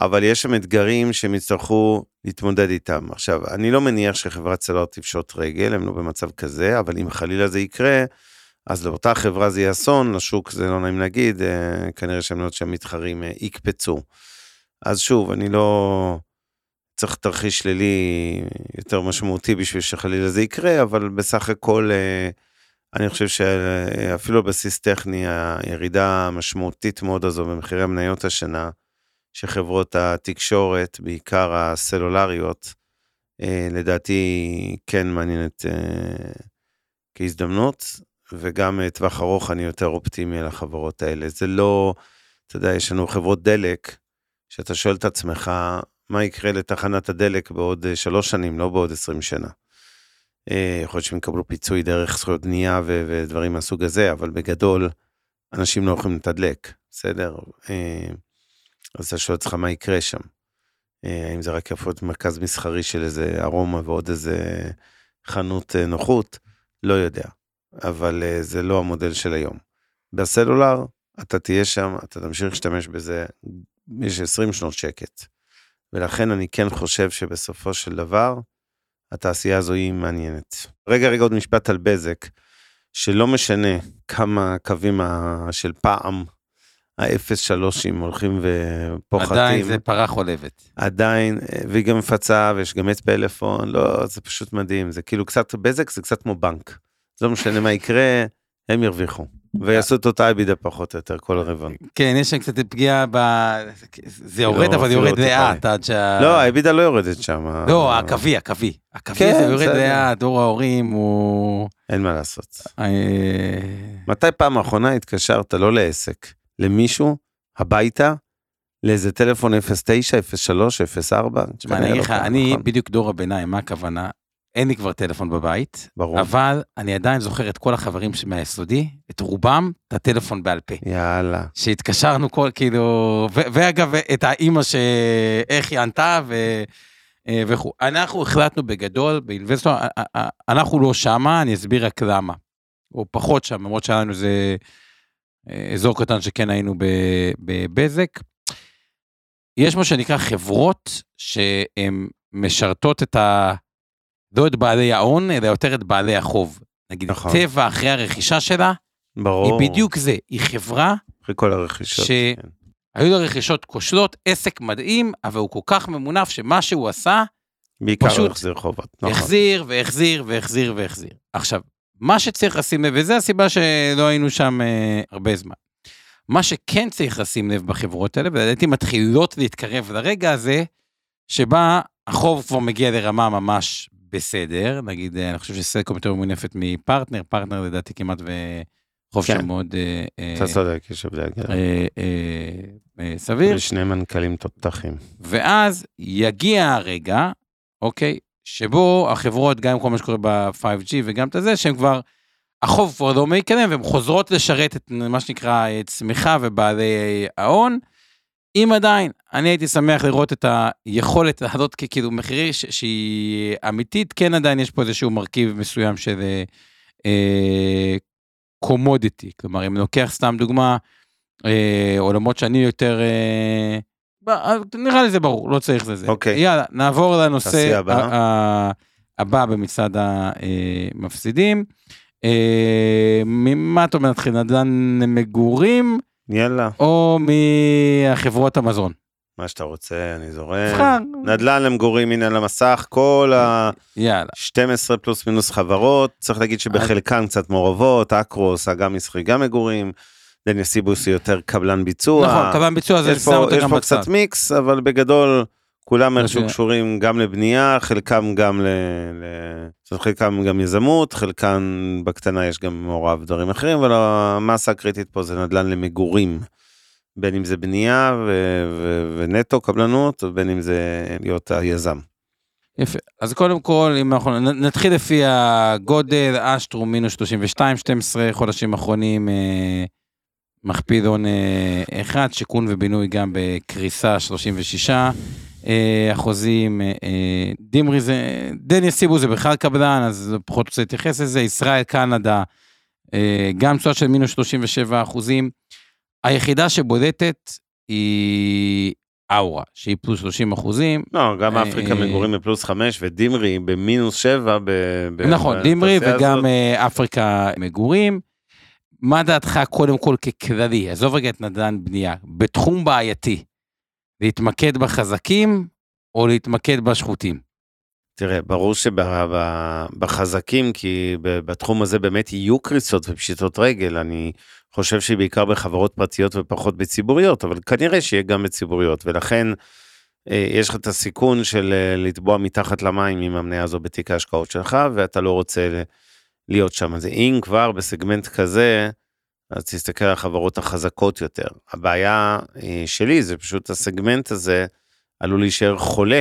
אבל יש שם אתגרים שהם יצטרכו להתמודד איתם. עכשיו, אני לא מניח שחברת סלולר תפשוט רגל, הם לא במצב כזה, אבל אם חלילה זה יקרה, אז לאותה חברה זה יהיה אסון, לשוק זה לא נעים להגיד, אה, כנראה שהם לא שהמתחרים אה, יקפצו. אז שוב, אני לא צריך תרחיש שלילי יותר משמעותי בשביל שחלילה זה יקרה, אבל בסך הכל אה, אני חושב שאפילו בסיס טכני, הירידה המשמעותית מאוד הזו במחירי המניות השנה, שחברות התקשורת, בעיקר הסלולריות, אה, לדעתי כן מעניינת אה, כהזדמנות, וגם טווח ארוך אני יותר אופטימי על החברות האלה. זה לא, אתה יודע, יש לנו חברות דלק, שאתה שואל את עצמך, מה יקרה לתחנת הדלק בעוד אה, שלוש שנים, לא בעוד עשרים שנה. אה, יכול להיות שהם יקבלו פיצוי דרך זכויות בנייה ו- ודברים מהסוג הזה, אבל בגדול, אנשים לא יכולים לתדלק, בסדר? אה, אז אתה שואל אותך מה יקרה שם. האם זה רק להיות מרכז מסחרי של איזה ארומה ועוד איזה חנות נוחות? לא יודע. אבל זה לא המודל של היום. בסלולר, אתה תהיה שם, אתה תמשיך להשתמש בזה, יש 20 שנות שקט. ולכן אני כן חושב שבסופו של דבר, התעשייה הזו היא מעניינת. רגע, רגע, עוד משפט על בזק, שלא משנה כמה קווים ה- של פעם, ה-03 הולכים ופוחתים. עדיין זה פרה חולבת. עדיין, והיא גם מפצה ויש גם את פלאפון, לא, זה פשוט מדהים, זה כאילו קצת, בזק זה קצת כמו בנק. לא משנה מה יקרה, הם ירוויחו. ויעשו את אותה אבידה פחות או יותר כל הרבעון. כן, יש שם קצת פגיעה ב... זה יורד, לא, אבל זה יורד לא טיפה. לאט עד שה... לא, האבידה לא יורדת שם. לא, הקווי, הקווי. הקווי כן, הזה יורד. לאט, דור ההורים הוא... אין מה לעשות. אה, מתי פעם האחרונה התקשרת, לא לעסק, למישהו, הביתה, לאיזה טלפון 09, 03, 04? תשמע, אני אגיד לך, לא אני נכון. בדיוק דור הביניים, מה הכוונה? אין לי כבר טלפון בבית, ברור. אבל אני עדיין זוכר את כל החברים מהיסודי, את רובם, את הטלפון בעל פה. יאללה. שהתקשרנו כל, כאילו, ו- ואגב, את האימא שאיך היא ענתה ו... אה, וכו'. אנחנו החלטנו בגדול, באינבסטור, אנחנו לא שמה, אני אסביר רק למה. או פחות שם, למרות שהיה לנו איזה אה, אזור קטן שכן היינו בבזק. יש מה שנקרא חברות שהן משרתות את ה... לא את בעלי ההון, אלא יותר את בעלי החוב. נגיד, נכון. טבע אחרי הרכישה שלה, ברור. היא בדיוק זה, היא חברה אחרי כל הרכישות. ש- כן. לו רכישות כושלות, עסק מדהים, אבל הוא כל כך ממונף שמה שהוא עשה, בעיקר פשוט הוא החזיר חובות. נכון. החזיר והחזיר והחזיר והחזיר. עכשיו, מה שצריך לשים לב, וזו הסיבה שלא היינו שם אה, הרבה זמן. מה שכן צריך לשים לב בחברות האלה, ולדעתי מתחילות להתקרב לרגע הזה, שבה החוב כבר מגיע לרמה ממש בסדר, נגיד, אה, אני חושב שסלקום יותר מונפת מפרטנר, פרטנר לדעתי כמעט וחוב כן. שם מאוד אה, אה, אתה צודק, יש הבדל. סביר. ושני מנכ"לים תותחים. ואז יגיע הרגע, אוקיי, שבו החברות, גם עם כל מה שקורה ב-5G וגם את הזה, שהן כבר, החוב כבר לא מתקדם, והן חוזרות לשרת את מה שנקרא צמיחה ובעלי ההון. אם עדיין, אני הייתי שמח לראות את היכולת לעלות כאילו מחירי ש- שהיא אמיתית, כן עדיין יש פה איזשהו מרכיב מסוים של קומודיטי. כלומר, אם לוקח סתם דוגמה, אה, עולמות שאני יותר... אה, ב- נראה לי זה ברור, לא צריך לזה. אוקיי. יאללה, נעבור לנושא הבאה. ה- ה- הבא במצעד המפסידים. אה, ממה אתה אומר, נתחיל? נדל"ן מגורים? יאללה, או מחברות המזון. מה שאתה רוצה, אני זורם. תבחר. נדל"ן למגורים, הנה על המסך, כל ה-12 יאללה. פלוס מינוס חברות, צריך להגיד שבחלקן קצת מעורבות, אקרוס, אגם מסחרי, גם מגורים, דניה סיבוס היא יותר קבלן ביצוע. נכון, קבלן ביצוע זה יש שם פה, אותו יש גם פה בצד. קצת מיקס, אבל בגדול, כולם איכשהו קשורים גם לבנייה, חלקם גם ל... ל... זאת אומרת, חלקם גם יזמות, חלקם בקטנה יש גם מעורב דברים אחרים, אבל המסה הקריטית פה זה נדל"ן למגורים. בין אם זה בנייה ו... ו... ונטו קבלנות, ובין אם זה להיות היזם. יפה. אז קודם כל, אם אנחנו נתחיל לפי הגודל, אשטרום מינוס 32, 12 חודשים אחרונים, אה, מכפיל הון אה, אחד, שיכון ובינוי גם בקריסה 36 אה, אחוזים, אה, אה, דימרי זה, דניה סיבו זה בכלל קבלן, אז פחות רוצה להתייחס לזה, ישראל, קנדה, אה, גם תשואה של מינוס 37 אחוזים. היחידה שבודדת היא אאורה, שהיא פלוס 30 אחוזים, לא, גם אה, אפריקה מגורים בפלוס חמש ודימרי במינוס שבע. ב... ב... נכון, דימרי וגם הזאת. אה, אפריקה מגורים. מה דעתך קודם כל ככללי, עזוב רגע את נדל"ן בנייה, בתחום בעייתי, להתמקד בחזקים או להתמקד בשחוטים? תראה, ברור שבחזקים, כי בתחום הזה באמת יהיו קריסות ופשיטות רגל, אני חושב שבעיקר בחברות פרטיות ופחות בציבוריות, אבל כנראה שיהיה גם בציבוריות, ולכן אה, יש לך את הסיכון של אה, לטבוע מתחת למים עם המניה הזו בתיק ההשקעות שלך, ואתה לא רוצה להיות שם. אז אם כבר בסגמנט כזה, אז תסתכל על החברות החזקות יותר. הבעיה אה, שלי זה פשוט הסגמנט הזה עלול להישאר חולה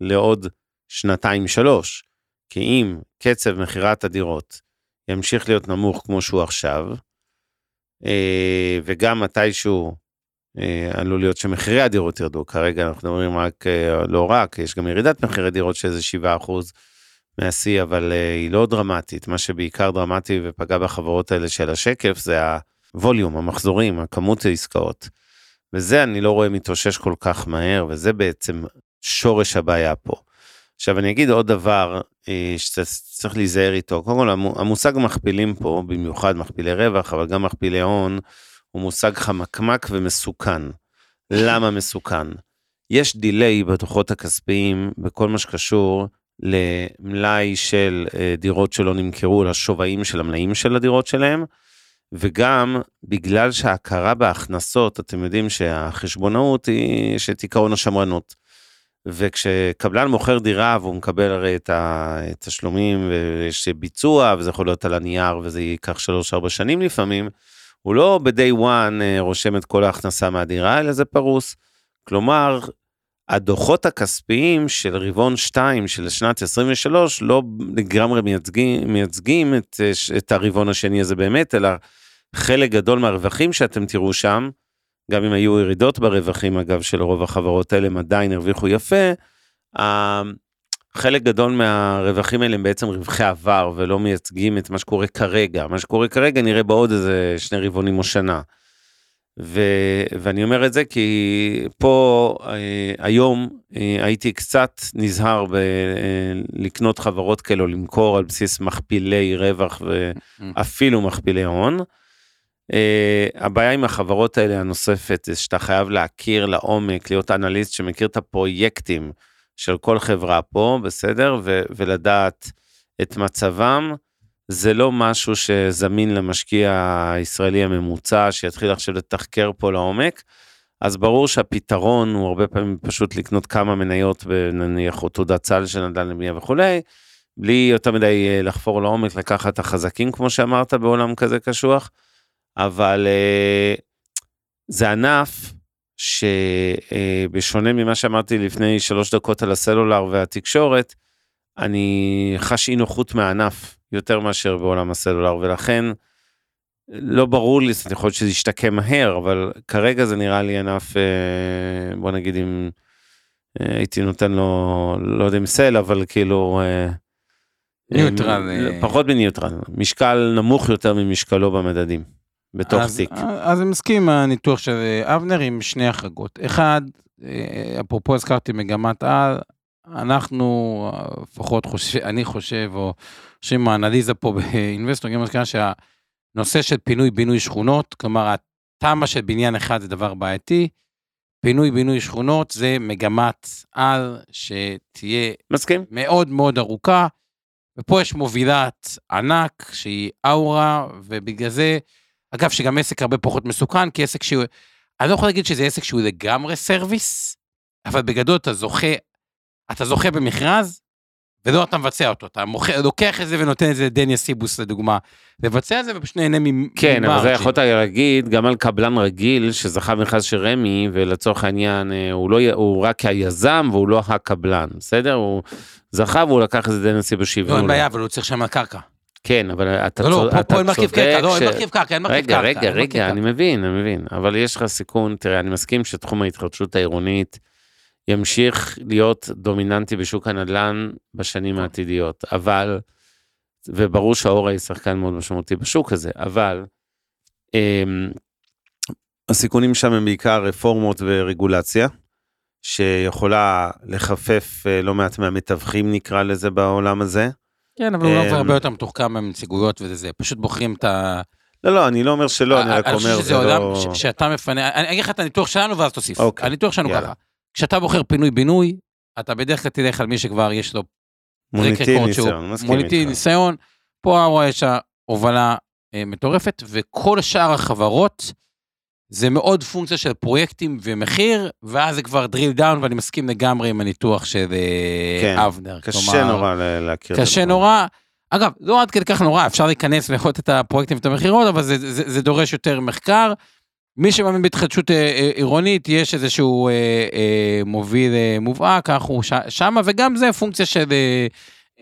לעוד שנתיים שלוש. כי אם קצב מכירת הדירות ימשיך להיות נמוך כמו שהוא עכשיו, וגם מתישהו אה, עלול להיות שמחירי הדירות ירדו, כרגע אנחנו מדברים רק, אה, לא רק, יש גם ירידת מחירי דירות שזה 7% מהשיא, אבל אה, היא לא דרמטית. מה שבעיקר דרמטי ופגע בחברות האלה של השקף זה הווליום, המחזורים, הכמות העסקאות. וזה אני לא רואה מתאושש כל כך מהר, וזה בעצם שורש הבעיה פה. עכשיו אני אגיד עוד דבר אה, שצריך להיזהר איתו. קודם כל המו- המושג מכפילים פה, במיוחד מכפילי רווח, אבל גם מכפילי הון, הוא מושג חמקמק ומסוכן. למה מסוכן? יש דיליי בדוחות הכספיים בכל מה שקשור למלאי של אה, דירות שלא נמכרו, לשווים של המלאים של הדירות שלהם, וגם בגלל שההכרה בהכנסות, אתם יודעים שהחשבונאות היא, יש את עיקרון השמרנות. וכשקבלן מוכר דירה והוא מקבל הרי את התשלומים ויש ביצוע וזה יכול להיות על הנייר וזה ייקח 3-4 שנים לפעמים, הוא לא ב-day one אה, רושם את כל ההכנסה מהדירה אלא זה פרוס. כלומר, הדוחות הכספיים של רבעון 2 של שנת 23 לא לגמרי מייצגים, מייצגים את, אה, את הרבעון השני הזה באמת, אלא חלק גדול מהרווחים שאתם תראו שם, גם אם היו ירידות ברווחים אגב של רוב החברות האלה, הם עדיין הרוויחו יפה, ה- חלק גדול מהרווחים האלה הם בעצם רווחי עבר ולא מייצגים את מה שקורה כרגע. מה שקורה כרגע נראה בעוד איזה שני רבעונים או שנה. ו, ואני אומר את זה כי פה אה, היום אה, הייתי קצת נזהר בלקנות חברות כאלו, למכור על בסיס מכפילי רווח ואפילו מכפילי הון. אה, הבעיה עם החברות האלה הנוספת זה שאתה חייב להכיר לעומק, להיות אנליסט שמכיר את הפרויקטים של כל חברה פה, בסדר? ו- ולדעת את מצבם. זה לא משהו שזמין למשקיע הישראלי הממוצע שיתחיל עכשיו לתחקר פה לעומק. אז ברור שהפתרון הוא הרבה פעמים פשוט לקנות כמה מניות בנניח או תעודת סל של נדל"ן לבנייה וכולי, בלי יותר מדי אה, לחפור לעומק, לקחת את החזקים כמו שאמרת בעולם כזה קשוח, אבל אה, זה ענף שבשונה ממה שאמרתי לפני שלוש דקות על הסלולר והתקשורת, אני חש אי נוחות מהענף יותר מאשר בעולם הסלולר, ולכן לא ברור לי, יכול להיות שזה ישתקם מהר, אבל כרגע זה נראה לי ענף, אה, בוא נגיד אם אה, הייתי נותן לו, לא יודע אם סל, אבל כאילו... אה, ניוטרל, אה, אה. פחות מניוטרל, משקל נמוך יותר ממשקלו במדדים, בתוך אז, תיק. אז אני מסכים עם הניתוח של אה, אבנר עם שני החרגות. אחד, אה, אפרופו הזכרתי מגמת על, אנחנו אה, לפחות חושב, אני חושב, או חושבים האנליזה פה באינבסטור, גם הזכרנו שהנושא של פינוי בינוי שכונות, כלומר תמ"א של בניין אחד זה דבר בעייתי, פינוי-בינוי שכונות זה מגמת על שתהיה מסכים? מאוד מאוד ארוכה, ופה יש מובילת ענק שהיא אאורה, ובגלל זה, אגב, שגם עסק הרבה פחות מסוכן, כי עסק שהוא, אני לא יכול להגיד שזה עסק שהוא לגמרי service, אבל בגדול אתה זוכה, אתה זוכה במכרז, ולא אתה מבצע אותו, אתה מוכר, לוקח את זה ונותן את זה לדניה סיבוס לדוגמה, לבצע את זה ופשוט נהנה מ margin. כן, אבל זה יכולת להגיד גם על קבלן רגיל שזכה במכרז של רמ"י, ולצורך העניין אה, הוא, לא, הוא רק היזם והוא לא הקבלן, בסדר? הוא זכה והוא לקח את זה דניה סיבוס לא, שהביאו אין לו. בעיה, אבל הוא צריך שם קרקע. כן, אבל אתה לא, לא, צודק, פה- אין מרכיב צודק קרקע, לא, אין מרכיב קרקע, אין מרכיב רגע, קרקע. רגע, רגע, קרקע. אני מבין, אני מבין, אבל יש לך סיכון, תראה, אני מסכים שתחום ההתחדשות העירונית ימשיך להיות דומיננטי בשוק הנדל"ן בשנים העתידיות, אבל, וברור שהאורה היא שחקן מאוד משמעותי בשוק הזה, אבל אמ, הסיכונים שם הם בעיקר רפורמות ורגולציה, שיכולה לחפף אה, לא מעט מהמתווכים נקרא לזה בעולם הזה. כן, אבל הוא לא אמ, הרבה יותר מתוחכם מהנציגויות וזה, זה, פשוט בוחרים את ה... לא, לא, אני לא אומר שלא, אני רק אני חושב אומר, שזה זה עולם לא... ש- שאתה מפנה, אני אגיד לך את הניתוח שלנו ואז תוסיף. אוקיי, הניתוח שלנו. ככה, כשאתה בוחר פינוי-בינוי, אתה בדרך כלל תלך על מי שכבר יש לו מוניטי רקורד שהוא- ניסיון, מסכים איתך. ניסיון, פה הוואה יש הובלה אה, מטורפת, וכל שאר החברות, זה מאוד פונקציה של פרויקטים ומחיר, ואז זה כבר drill down, ואני מסכים לגמרי עם הניתוח של אה, כן, אבנר. קשה כלומר, נורא להכיר. את קשה הדבר. נורא. אגב, לא עד כדי כך נורא, אפשר להיכנס ולראות את הפרויקטים ואת המכירות, אבל זה, זה, זה דורש יותר מחקר. מי שמאמין בהתחדשות אה, אה, עירונית, יש איזשהו אה, אה, מוביל אה, מובהק, אנחנו ש, שמה, וגם זה פונקציה של... אה,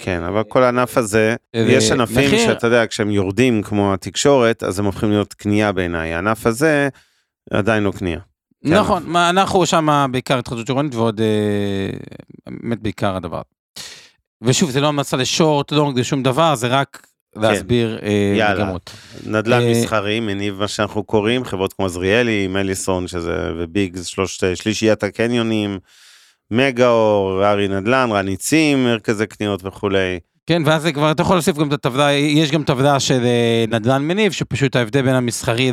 כן, אבל כל הענף הזה, אה, יש ענפים מחיר. שאתה יודע, כשהם יורדים כמו התקשורת, אז הם הופכים להיות קנייה בעיניי. הענף הזה עדיין לא קנייה. כן. נכון, מה, אנחנו שם בעיקר התחדשות עירונית ועוד אה, באמת בעיקר הדבר. ושוב, זה לא המלצה לשורט, לא נגד שום דבר, זה רק להסביר אה, כן. יאללה. מגמות. נדל"ן אה, מסחרי, מניב מה שאנחנו קוראים, חברות כמו עזריאלי, מליסון שזה, וביגס, שלושת, שלישיית הקניונים, מגאור, ארי נדל"ן, רניצים, מרכזי קניות וכולי. כן, ואז זה כבר, אתה יכול להוסיף גם את הטבלה, יש גם טבלה של אה, נדל"ן מניב, שפשוט ההבדל בין המסחרי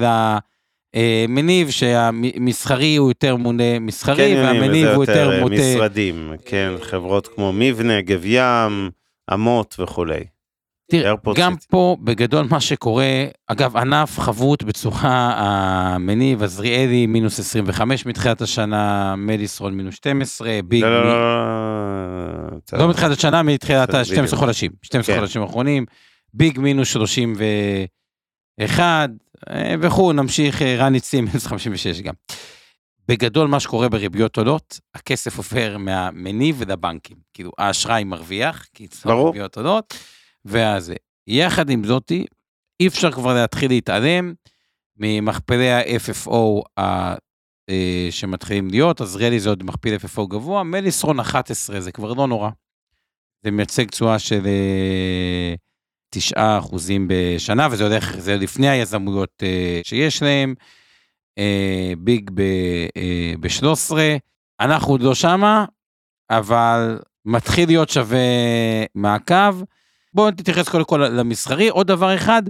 למניב, שהמסחרי הוא יותר מונה מסחרי, קניונים, והמניב הוא יותר אה, מוטה... משרדים, כן, חברות כמו מבנה, גב ים, אמות וכולי. תראה, גם. פה בגדול מה שקורה, אגב, ענף חבוט בצורה המניב, עזריאלי מינוס 25 מתחילת השנה, מדיסרון מינוס 12, ביג, לא, לא, מ- לא, לא, אתה- לא מתחילת השנה, מתחילת בסדר, ה-12 בדיוק. חודשים, 12 כן. חודשים האחרונים, ביג מינוס 31, אה, וכו', נמשיך, אה, רן ניצים מינוס 56 גם. בגדול מה שקורה בריביות עולות, הכסף עובר מהמניב לבנקים. כאילו האשראי מרוויח, כי ברור. ריביות עולות, ואז יחד עם זאתי, אי אפשר כבר להתחיל להתעלם ממכפלי ה-FFO ה- אה, שמתחילים להיות, עזריאלי זה עוד מכפיל FFO גבוה, מליסרון 11 זה כבר לא נורא. זה מייצג תשואה של אה, 9 אחוזים בשנה, וזה הולך, זה לפני היזמויות אה, שיש להם. אה, ביג ב-13, אנחנו עוד לא שמה, אבל מתחיל להיות שווה מעקב. בואו נתייחס קודם כל למסחרי. עוד דבר אחד,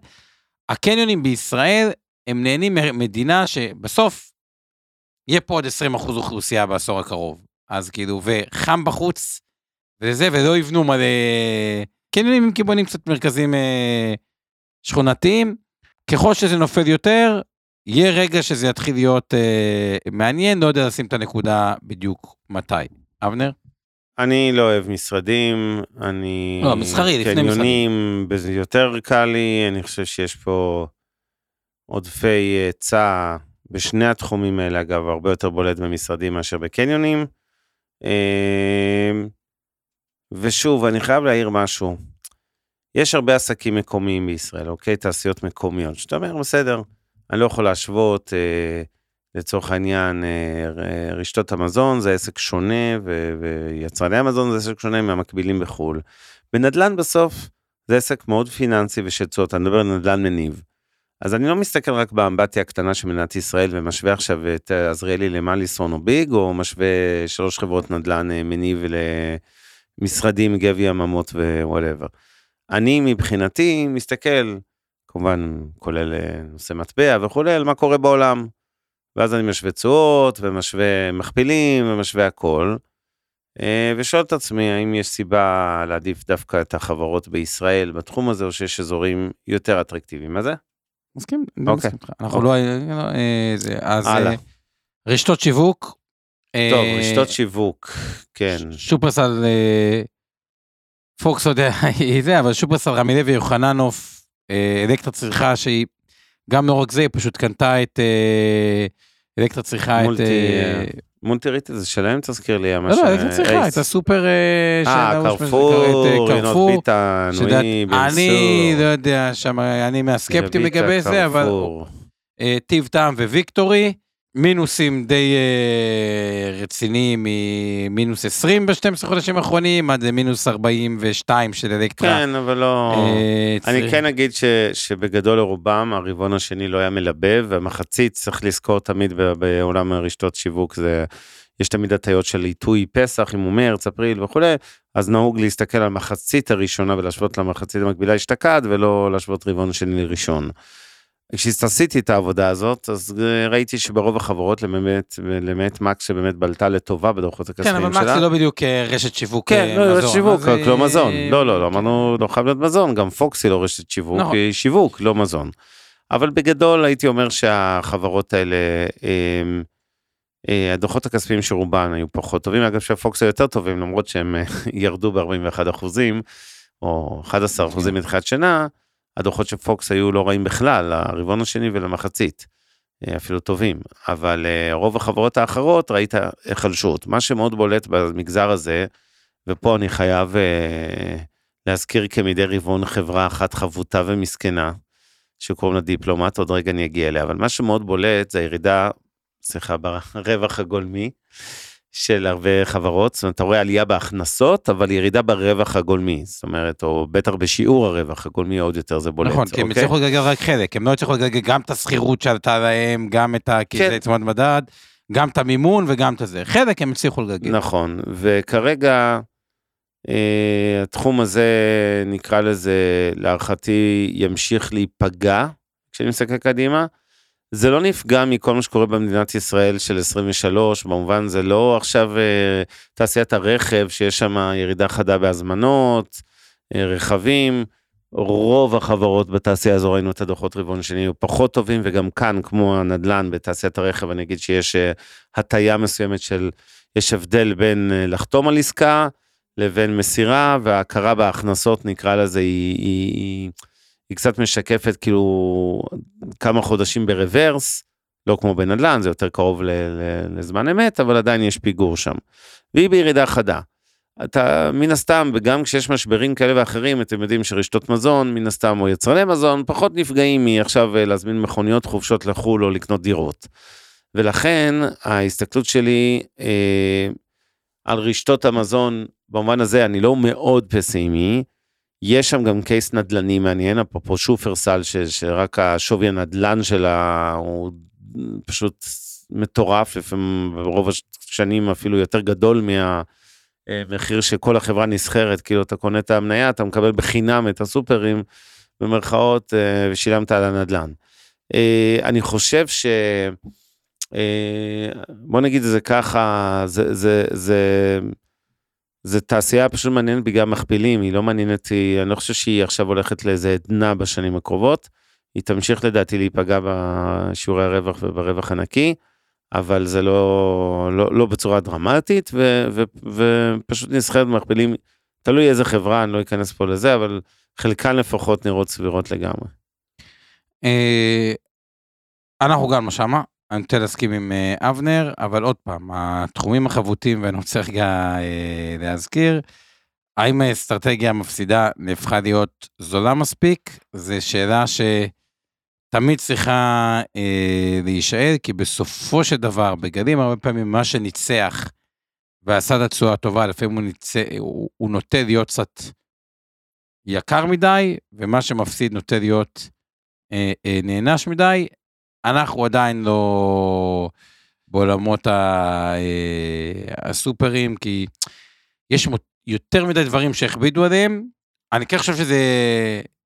הקניונים בישראל, הם נהנים ממדינה שבסוף יהיה פה עוד 20 אחוז אוכלוסייה בעשור הקרוב. אז כאילו, וחם בחוץ, וזה, ולא יבנו מלא קניונים עם כיוונים קצת מרכזיים אה, שכונתיים. ככל שזה נופל יותר, יהיה רגע שזה יתחיל להיות אה, מעניין, לא יודע לשים את הנקודה בדיוק מתי. אבנר? אני לא אוהב משרדים, אני... לא, מסחרי, לפני קניונים, זה יותר קל לי, אני חושב שיש פה עודפי היצע בשני התחומים האלה, אגב, הרבה יותר בולט במשרדים מאשר בקניונים. אמ, ושוב, אני חייב להעיר משהו. יש הרבה עסקים מקומיים בישראל, אוקיי? תעשיות מקומיות, שאתה אומר, בסדר, אני לא יכול להשוות, אה, לצורך העניין, אה, רשתות המזון זה עסק שונה, ו- ויצרני המזון זה עסק שונה מהמקבילים בחו"ל. בנדל"ן בסוף זה עסק מאוד פיננסי ושל תשואות, אני מדבר על נדל"ן מניב. אז אני לא מסתכל רק באמבטיה הקטנה של מדינת ישראל ומשווה עכשיו את אה, עזריאלי למליסון או ביג, או משווה שלוש חברות נדל"ן אה, מניב למשרדים, גב ים אמות ו whatever. אני מבחינתי מסתכל, כמובן כולל אה, נושא מטבע וכולי, על מה קורה בעולם. ואז אני משווה תשואות, ומשווה מכפילים, ומשווה הכל. אה, ושואל את עצמי, האם יש סיבה להעדיף דווקא את החברות בישראל בתחום הזה, או שיש אזורים יותר אטרקטיביים. מה זה? מסכים, אני אוקיי. מסכים איתך. אנחנו לא... אה, אז רשתות שיווק. טוב, אה, רשתות שיווק, כן. שופרסל, אה, פוקס עוד היא זה, אבל שופרסל, רמי לוי, יוחננוף, אה, אלקטרה צריכה שהיא, גם לא רק זה, היא פשוט קנתה את אלקטרה צריכה את... מולטי, מונטריטי זה שלהם, תזכיר לי. לא, לא, אלקטרה צריכה את הסופר... אה, קרפור, רינות ביטן, נוי, אני לא. יודע, שם אני מהסקפטים לגבי זה, אבל טיב טעם וויקטורי, מינוסים די אה, רציניים, ממינוס 20 ב-12 חודשים האחרונים, עד למינוס 42 של אלקטרה. כן, אבל לא... אה, אני כן אגיד ש, שבגדול לרובם הרבעון השני לא היה מלבב, והמחצית צריך לזכור תמיד בעולם הרשתות שיווק זה, יש תמיד הטיות של עיתוי פסח, אם הוא מרץ, אפריל וכולי, אז נהוג להסתכל על המחצית הראשונה ולהשוות למחצית המקבילה אשתקד, ולא להשוות רבעון שני לראשון. כשעשיתי את העבודה הזאת, אז אה, ראיתי שברוב החברות, למעט, למעט מקס שבאמת בלטה לטובה בדוחות כן, הכספיים אבל שלה. מקס זה לא בדיוק אה, רשת שיווק כן, אה, לא, מזון. רשת שיווק, רק לא מזון. לא, לא, לא, אמרנו, לא חייב להיות מזון, גם פוקס היא לא רשת שיווק, נכון. היא שיווק, לא מזון. אבל בגדול הייתי אומר שהחברות האלה, אה, הדוחות הכספיים של רובן היו פחות טובים, אגב שהפוקס היו יותר טובים, למרות שהם ירדו ב-41 אחוזים, או 11 אחוזים מתחילת שנה, הדוחות של פוקס היו לא רעים בכלל, לרבעון השני ולמחצית. אה, אפילו טובים, אבל אה, רוב החברות האחרות ראית היחלשות. מה שמאוד בולט במגזר הזה, ופה אני חייב אה, להזכיר כמדי רבעון חברה אחת חבוטה ומסכנה, שקוראים לה דיפלומט, עוד רגע אני אגיע אליה, אבל מה שמאוד בולט זה הירידה, סליחה, ברווח הגולמי של הרבה חברות, זאת אומרת, אתה רואה עלייה בהכנסות, אבל ירידה ברווח הגולמי, זאת אומרת, או בטח בשיעור הרווח הגולמי עוד יותר זה בולט. נכון, כי הם אוקיי? הצליחו לגלגל רק חלק, הם לא הצליחו לגלגל גם את השכירות שעלתה להם, גם את ה... כי כן. זה צמוד מדד, גם את המימון וגם את הזה. חלק הם הצליחו לגלגל. נכון, וכרגע אה, התחום הזה, נקרא לזה, להערכתי, ימשיך להיפגע, כשאני מסתכל קדימה. זה לא נפגע מכל מה שקורה במדינת ישראל של 23, במובן זה לא עכשיו אה, תעשיית הרכב, שיש שם ירידה חדה בהזמנות, אה, רכבים. רוב החברות בתעשייה הזו ראינו את הדוחות רבעון שני היו פחות טובים וגם כאן כמו הנדל"ן בתעשיית הרכב אני אגיד שיש אה, הטיה מסוימת של יש הבדל בין לחתום על עסקה לבין מסירה וההכרה בהכנסות נקרא לזה היא, היא, היא, היא קצת משקפת כאילו כמה חודשים ברוורס לא כמו בנדל"ן זה יותר קרוב ל, ל, לזמן אמת אבל עדיין יש פיגור שם. והיא בירידה חדה. אתה מן הסתם וגם כשיש משברים כאלה ואחרים אתם יודעים שרשתות מזון מן הסתם או יצרני מזון פחות נפגעים מעכשיו אה, להזמין מכוניות חופשות לחו"ל או לקנות דירות. ולכן ההסתכלות שלי אה, על רשתות המזון במובן הזה אני לא מאוד פסימי. יש שם גם קייס נדל"ני מעניין אפרופו שופרסל ש, שרק השווי הנדל"ן שלה הוא פשוט מטורף לפעמים ברוב השנים אפילו יותר גדול מה... אה, מחיר שכל החברה נסחרת, כאילו אתה קונה את המניה, אתה מקבל בחינם את הסופרים, במרכאות, אה, ושילמת על הנדל"ן. אה, אני חושב ש... אה, בוא נגיד את זה ככה, זה, זה, זה, זה תעשייה פשוט מעניינת בגלל מכפילים, היא לא מעניינת אותי, אני לא חושב שהיא עכשיו הולכת לאיזה עדנה בשנים הקרובות, היא תמשיך לדעתי להיפגע בשיעורי הרווח וברווח הנקי. אבל זה לא, לא, לא בצורה דרמטית, ו, ו, ופשוט נסחרת במכפילים, תלוי איזה חברה, אני לא אכנס פה לזה, אבל חלקן לפחות נראות סבירות לגמרי. אה, אנחנו גם שמה, אני נוטה להסכים עם אה, אבנר, אבל עוד פעם, התחומים החבוטים, ואני רוצה רגע אה, להזכיר, האם האסטרטגיה המפסידה נהפכה להיות זולה מספיק? זו שאלה שתמיד צריכה אה, להישאל, כי בסופו של דבר, בגלים הרבה פעמים מה שניצח ועשה את התשואה הטובה, לפעמים הוא, ניצח, הוא, הוא נוטה להיות קצת יקר מדי, ומה שמפסיד נוטה להיות אה, אה, נענש מדי. אנחנו עדיין לא בעולמות אה, הסופרים, כי יש יותר מדי דברים שהכבידו עליהם. אני כן חושב שזה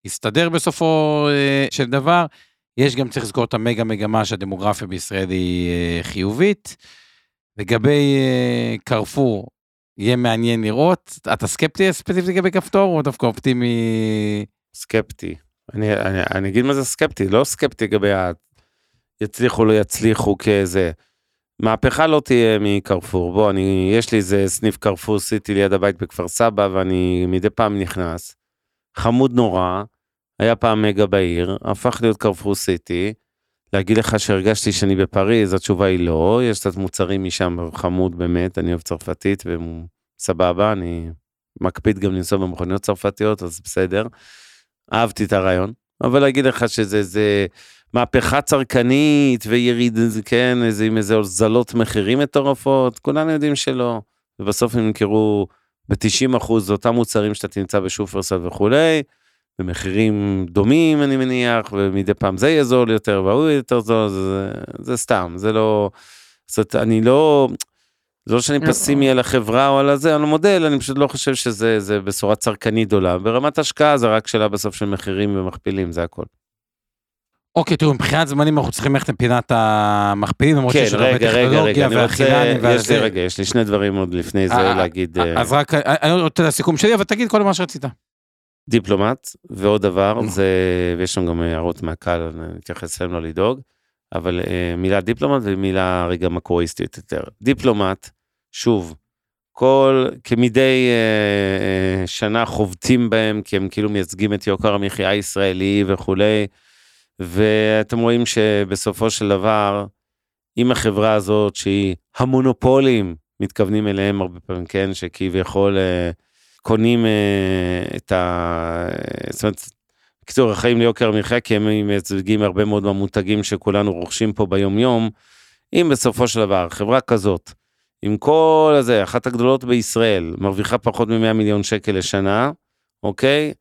יסתדר בסופו אה, של דבר. יש גם, צריך לזכור את המגה מגמה שהדמוגרפיה בישראל היא אה, חיובית. לגבי קרפור, יהיה מעניין לראות. אתה סקפטי ספציפית לגבי כפתור, או דווקא אופטימי? סקפטי. אני, אני, אני אגיד מה זה סקפטי, לא סקפטי לגבי. יצליחו לא יצליחו כאיזה. מהפכה לא תהיה מקרפור. בוא, אני, יש לי איזה סניף קרפור סיטי ליד הבית בכפר סבא, ואני מדי פעם נכנס. חמוד נורא, היה פעם מגה בעיר, הפך להיות קרפור סיטי. להגיד לך שהרגשתי שאני בפריז, התשובה היא לא, יש קצת מוצרים משם, חמוד באמת, אני אוהב צרפתית וסבבה, אני מקפיד גם לנסוע במכוניות צרפתיות, אז בסדר. אהבתי את הרעיון, אבל להגיד לך שזה זה מהפכה צרכנית ויריד, כן, איזה, עם איזה הוזלות מחירים מטורפות, כולנו יודעים שלא. ובסוף הם ימכרו ב-90 אחוז אותם מוצרים שאתה תמצא בשופרסל וכולי, במחירים דומים אני מניח, ומדי פעם זה יהיה זול יותר והוא יהיה יותר זול, זה, זה סתם, זה לא, זאת אני לא, זה לא שאני פסימי על החברה או על הזה, על המודל, אני פשוט לא חושב שזה בשורה צרכנית גדולה. ברמת השקעה זה רק שאלה בסוף של מחירים ומכפילים, זה הכל. אוקיי, תראו, מבחינת זמנים אנחנו צריכים ללכת לפינת המכפילים, למרות כן, שיש הרבה טכנולוגיה והחילנים יש לי, רגע, יש לי שני דברים עוד לפני זה אה, להגיד. אה, אז רק, אני רוצה את הסיכום שלי, אבל תגיד כל מה שרצית. דיפלומט, ועוד דבר. זה, ויש שם גם הערות מהקהל, אני אתייחס אליהם לא לדאוג, אבל אה, מילה דיפלומט ומילה רגע מקרואיסטית יותר. דיפלומט, שוב, כל, כמדי אה, אה, שנה חובטים בהם, כי הם כאילו מייצגים את יוקר המחיה הישראלי וכולי, ואתם רואים שבסופו של דבר, עם החברה הזאת שהיא המונופולים, מתכוונים אליהם הרבה פעמים, כן, שכביכול אה, קונים אה, את ה... זאת אומרת, בקיצור, החיים ליוקר המחיה, כי הם מייצגים הרבה מאוד מהמותגים שכולנו רוכשים פה ביום יום. אם בסופו של דבר, חברה כזאת, עם כל הזה, אחת הגדולות בישראל, מרוויחה פחות מ-100 מיליון שקל לשנה, אוקיי?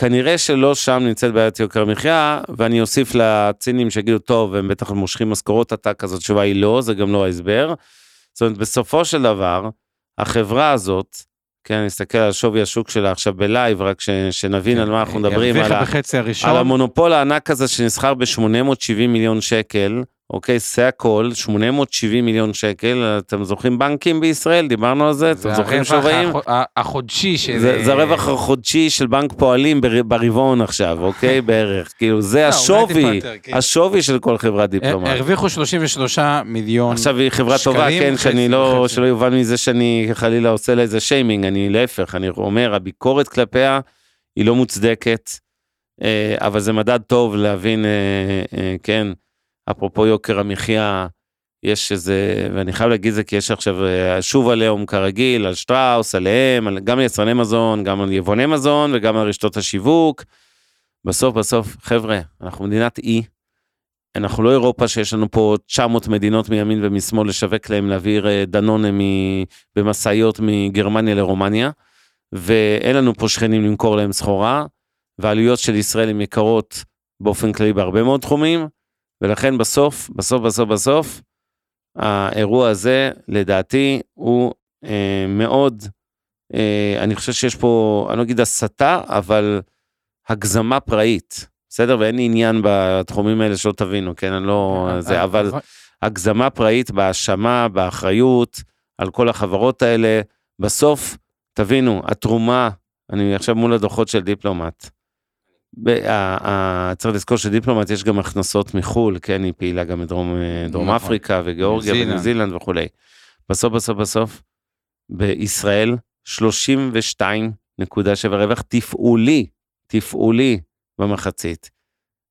כנראה שלא שם נמצאת בעיית יוקר המחיה, ואני אוסיף לצינים שיגידו, טוב, הם בטח מושכים משכורות עתק, אז התשובה היא לא, זה גם לא ההסבר. זאת אומרת, בסופו של דבר, החברה הזאת, כן, אני אסתכל על שווי השוק שלה עכשיו בלייב, רק ש, שנבין על מה אנחנו מדברים, על, ה. על המונופול הענק הזה שנסחר ב-870 מיליון שקל, אוקיי, זה הכל, 870 מיליון שקל, אתם זוכרים בנקים בישראל? דיברנו על זה, אתם זוכרים הרווח שווים? הח- ה- החודשי של... זה, זה הרווח החודשי של בנק פועלים בר- ברבעון עכשיו, אוקיי? בערך. כאילו, זה לא, השווי, כן. השווי של כל חברת דיפלומט. הרוויחו 33 מיליון. עכשיו היא חברה טובה, שקלים, כן, שאני לא. שלא יובן מזה שאני חלילה עושה לה איזה שיימינג, אני להפך, אני אומר, הביקורת כלפיה היא לא מוצדקת, אה, אבל זה מדד טוב להבין, אה, אה, כן, אפרופו יוקר המחיה, יש איזה, ואני חייב להגיד זה כי יש עכשיו אה, שוב עליהום כרגיל, על שטראוס, עליהם, על, גם על יצרני מזון, גם על יבואני מזון וגם על רשתות השיווק. בסוף בסוף, חבר'ה, אנחנו מדינת אי, אנחנו לא אירופה שיש לנו פה 900 מדינות מימין ומשמאל לשווק להם להעביר אה, דנונה במשאיות מגרמניה לרומניה, ואין לנו פה שכנים למכור להם סחורה, והעלויות של ישראל הן יקרות באופן כללי בהרבה מאוד תחומים, ולכן בסוף, בסוף, בסוף, בסוף, האירוע הזה, לדעתי, הוא אה, מאוד, אה, אני חושב שיש פה, אני לא אגיד הסתה, אבל הגזמה פראית, בסדר? ואין לי עניין בתחומים האלה שלא תבינו, כן? אני לא... אה, זה, אבל הגזמה פראית בהאשמה, באחריות, על כל החברות האלה. בסוף, תבינו, התרומה, אני עכשיו מול הדוחות של דיפלומט. צריך לזכור שדיפלומט יש גם הכנסות מחו"ל, כן, היא פעילה גם בדרום אה, נכון. אפריקה וגיאורגיה. וניו זילנד וכולי. בסוף, בסוף, בסוף, בישראל 32.7 רווח תפעולי, תפעולי במחצית.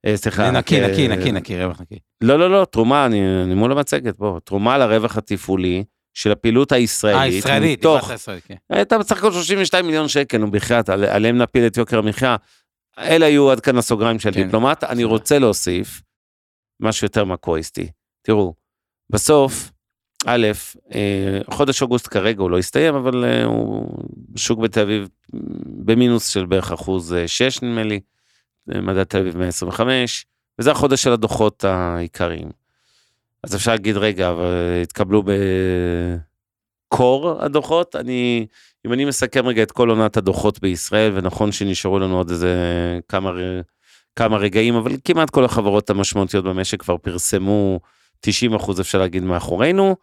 אה, סליחה. נקי, רק, נקי, אה, נקי, נקי, רווח נקי. לא, לא, לא, תרומה, אני, אני מול המצגת, בוא, תרומה לרווח התפעולי של הפעילות הישראלית, אה, ישראלית, מתוך, כן. הייתה בסך הכל 32 מיליון שקל, נו בחייאת, על- עליהם נפיל את יוקר המחיה. אלה היו עד כאן הסוגריים של כן, דיפלומט, אני. רוצה להוסיף משהו יותר מקרואיסטי. תראו, בסוף, א', אה, חודש אוגוסט כרגע הוא לא הסתיים, אבל אה, הוא שוק בתל אביב במינוס של בערך אחוז אה, 6 נדמה לי, אה, מדד תל אביב 125, וזה החודש של הדוחות העיקריים. אז אפשר להגיד, רגע, אבל התקבלו בקור הדוחות, אני, אם אני מסכם רגע את כל עונת הדוחות בישראל, ונכון שנשארו לנו עוד איזה כמה, כמה רגעים, אבל כמעט כל החברות המשמעותיות במשק כבר פרסמו 90 אחוז אפשר להגיד מאחורינו,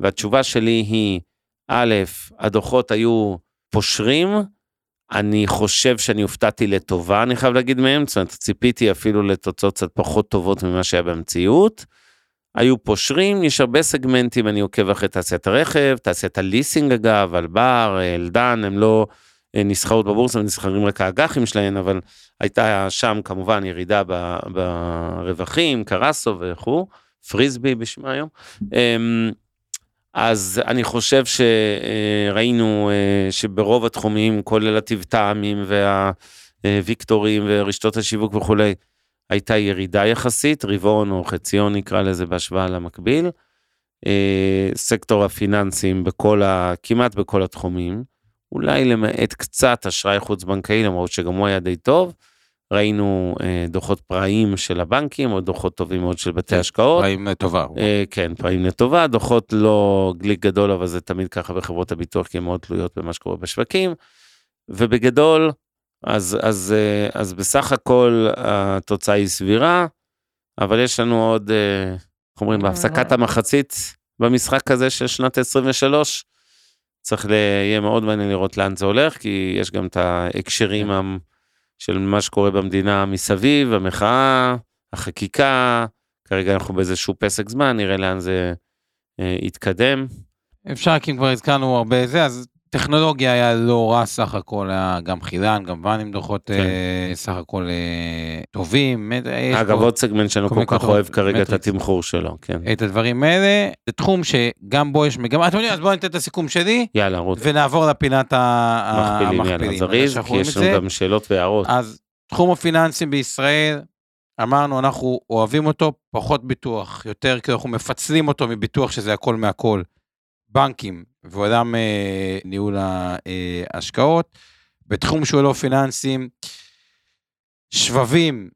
והתשובה שלי היא, א', הדוחות היו פושרים, אני חושב שאני הופתעתי לטובה, אני חייב להגיד מהם, זאת אומרת, ציפיתי אפילו לתוצאות קצת פחות טובות ממה שהיה במציאות. היו פושרים, יש הרבה סגמנטים, אני עוקב אחרי תעשיית הרכב, תעשיית הליסינג אגב, אלבר, אלדן, הם לא אה, נסחרות בבורסה, הם נסחרים רק האג"חים שלהם, אבל הייתה שם כמובן ירידה ברווחים, קרסו וכו', פריסבי בשמה היום. אמ, אז אני חושב שראינו אה, שברוב התחומים, כולל הטיב טעמים והוויקטורים ורשתות השיווק וכולי, הייתה ירידה יחסית, רבעון או חציון נקרא לזה בהשוואה למקביל. אה, סקטור הפיננסים בכל ה... כמעט בכל התחומים, אולי למעט קצת אשראי חוץ בנקאי, למרות שגם הוא היה די טוב. ראינו אה, דוחות פראיים של הבנקים, או דוחות טובים מאוד של בתי כן, השקעות. פריים לטובה. אה, כן, פרעים לטובה, דוחות לא גליק גדול, אבל זה תמיד ככה בחברות הביטוח, כי הן מאוד תלויות במה שקורה בשווקים. ובגדול, אז, אז, אה, אז בסך הכל התוצאה היא סבירה, אבל יש לנו עוד, אה, איך אומרים, בהפסקת המחצית במשחק הזה של שנת 23, צריך יהיה מאוד מעניין לראות לאן זה הולך, כי יש גם את ההקשרים המ- של מה שקורה במדינה מסביב, המחאה, החקיקה, כרגע אנחנו באיזשהו פסק זמן, נראה לאן זה אה, יתקדם. אפשר, כי אם כבר הזכרנו הרבה זה, אז טכנולוגיה היה לא רע סך הכל, היה גם חילן, גם ואן עם דוחות כן. אה, סך הכל אה, טובים. יש אגב, עוד סגמנט שאני כל כל כך אוהב כרגע את. התמחור שלו, כן. את הדברים האלה. זה תחום שגם בו יש מגמה, אתם יודעים, אז בואו ניתן את הסיכום שלי, יאללה, רוץ. ונעבור לפינת ה- מכפילים, יאללה, המכפילים. זריז, כי יש לנו. גם שאלות והערות. אז תחום הפיננסים בישראל, אמרנו, אנחנו אוהבים אותו, פחות ביטוח, יותר כי אנחנו מפצלים אותו מביטוח שזה הכל מהכל. בנקים ועולם אה, ניהול ההשקעות. בתחום שהוא לא פיננסים, שבבים,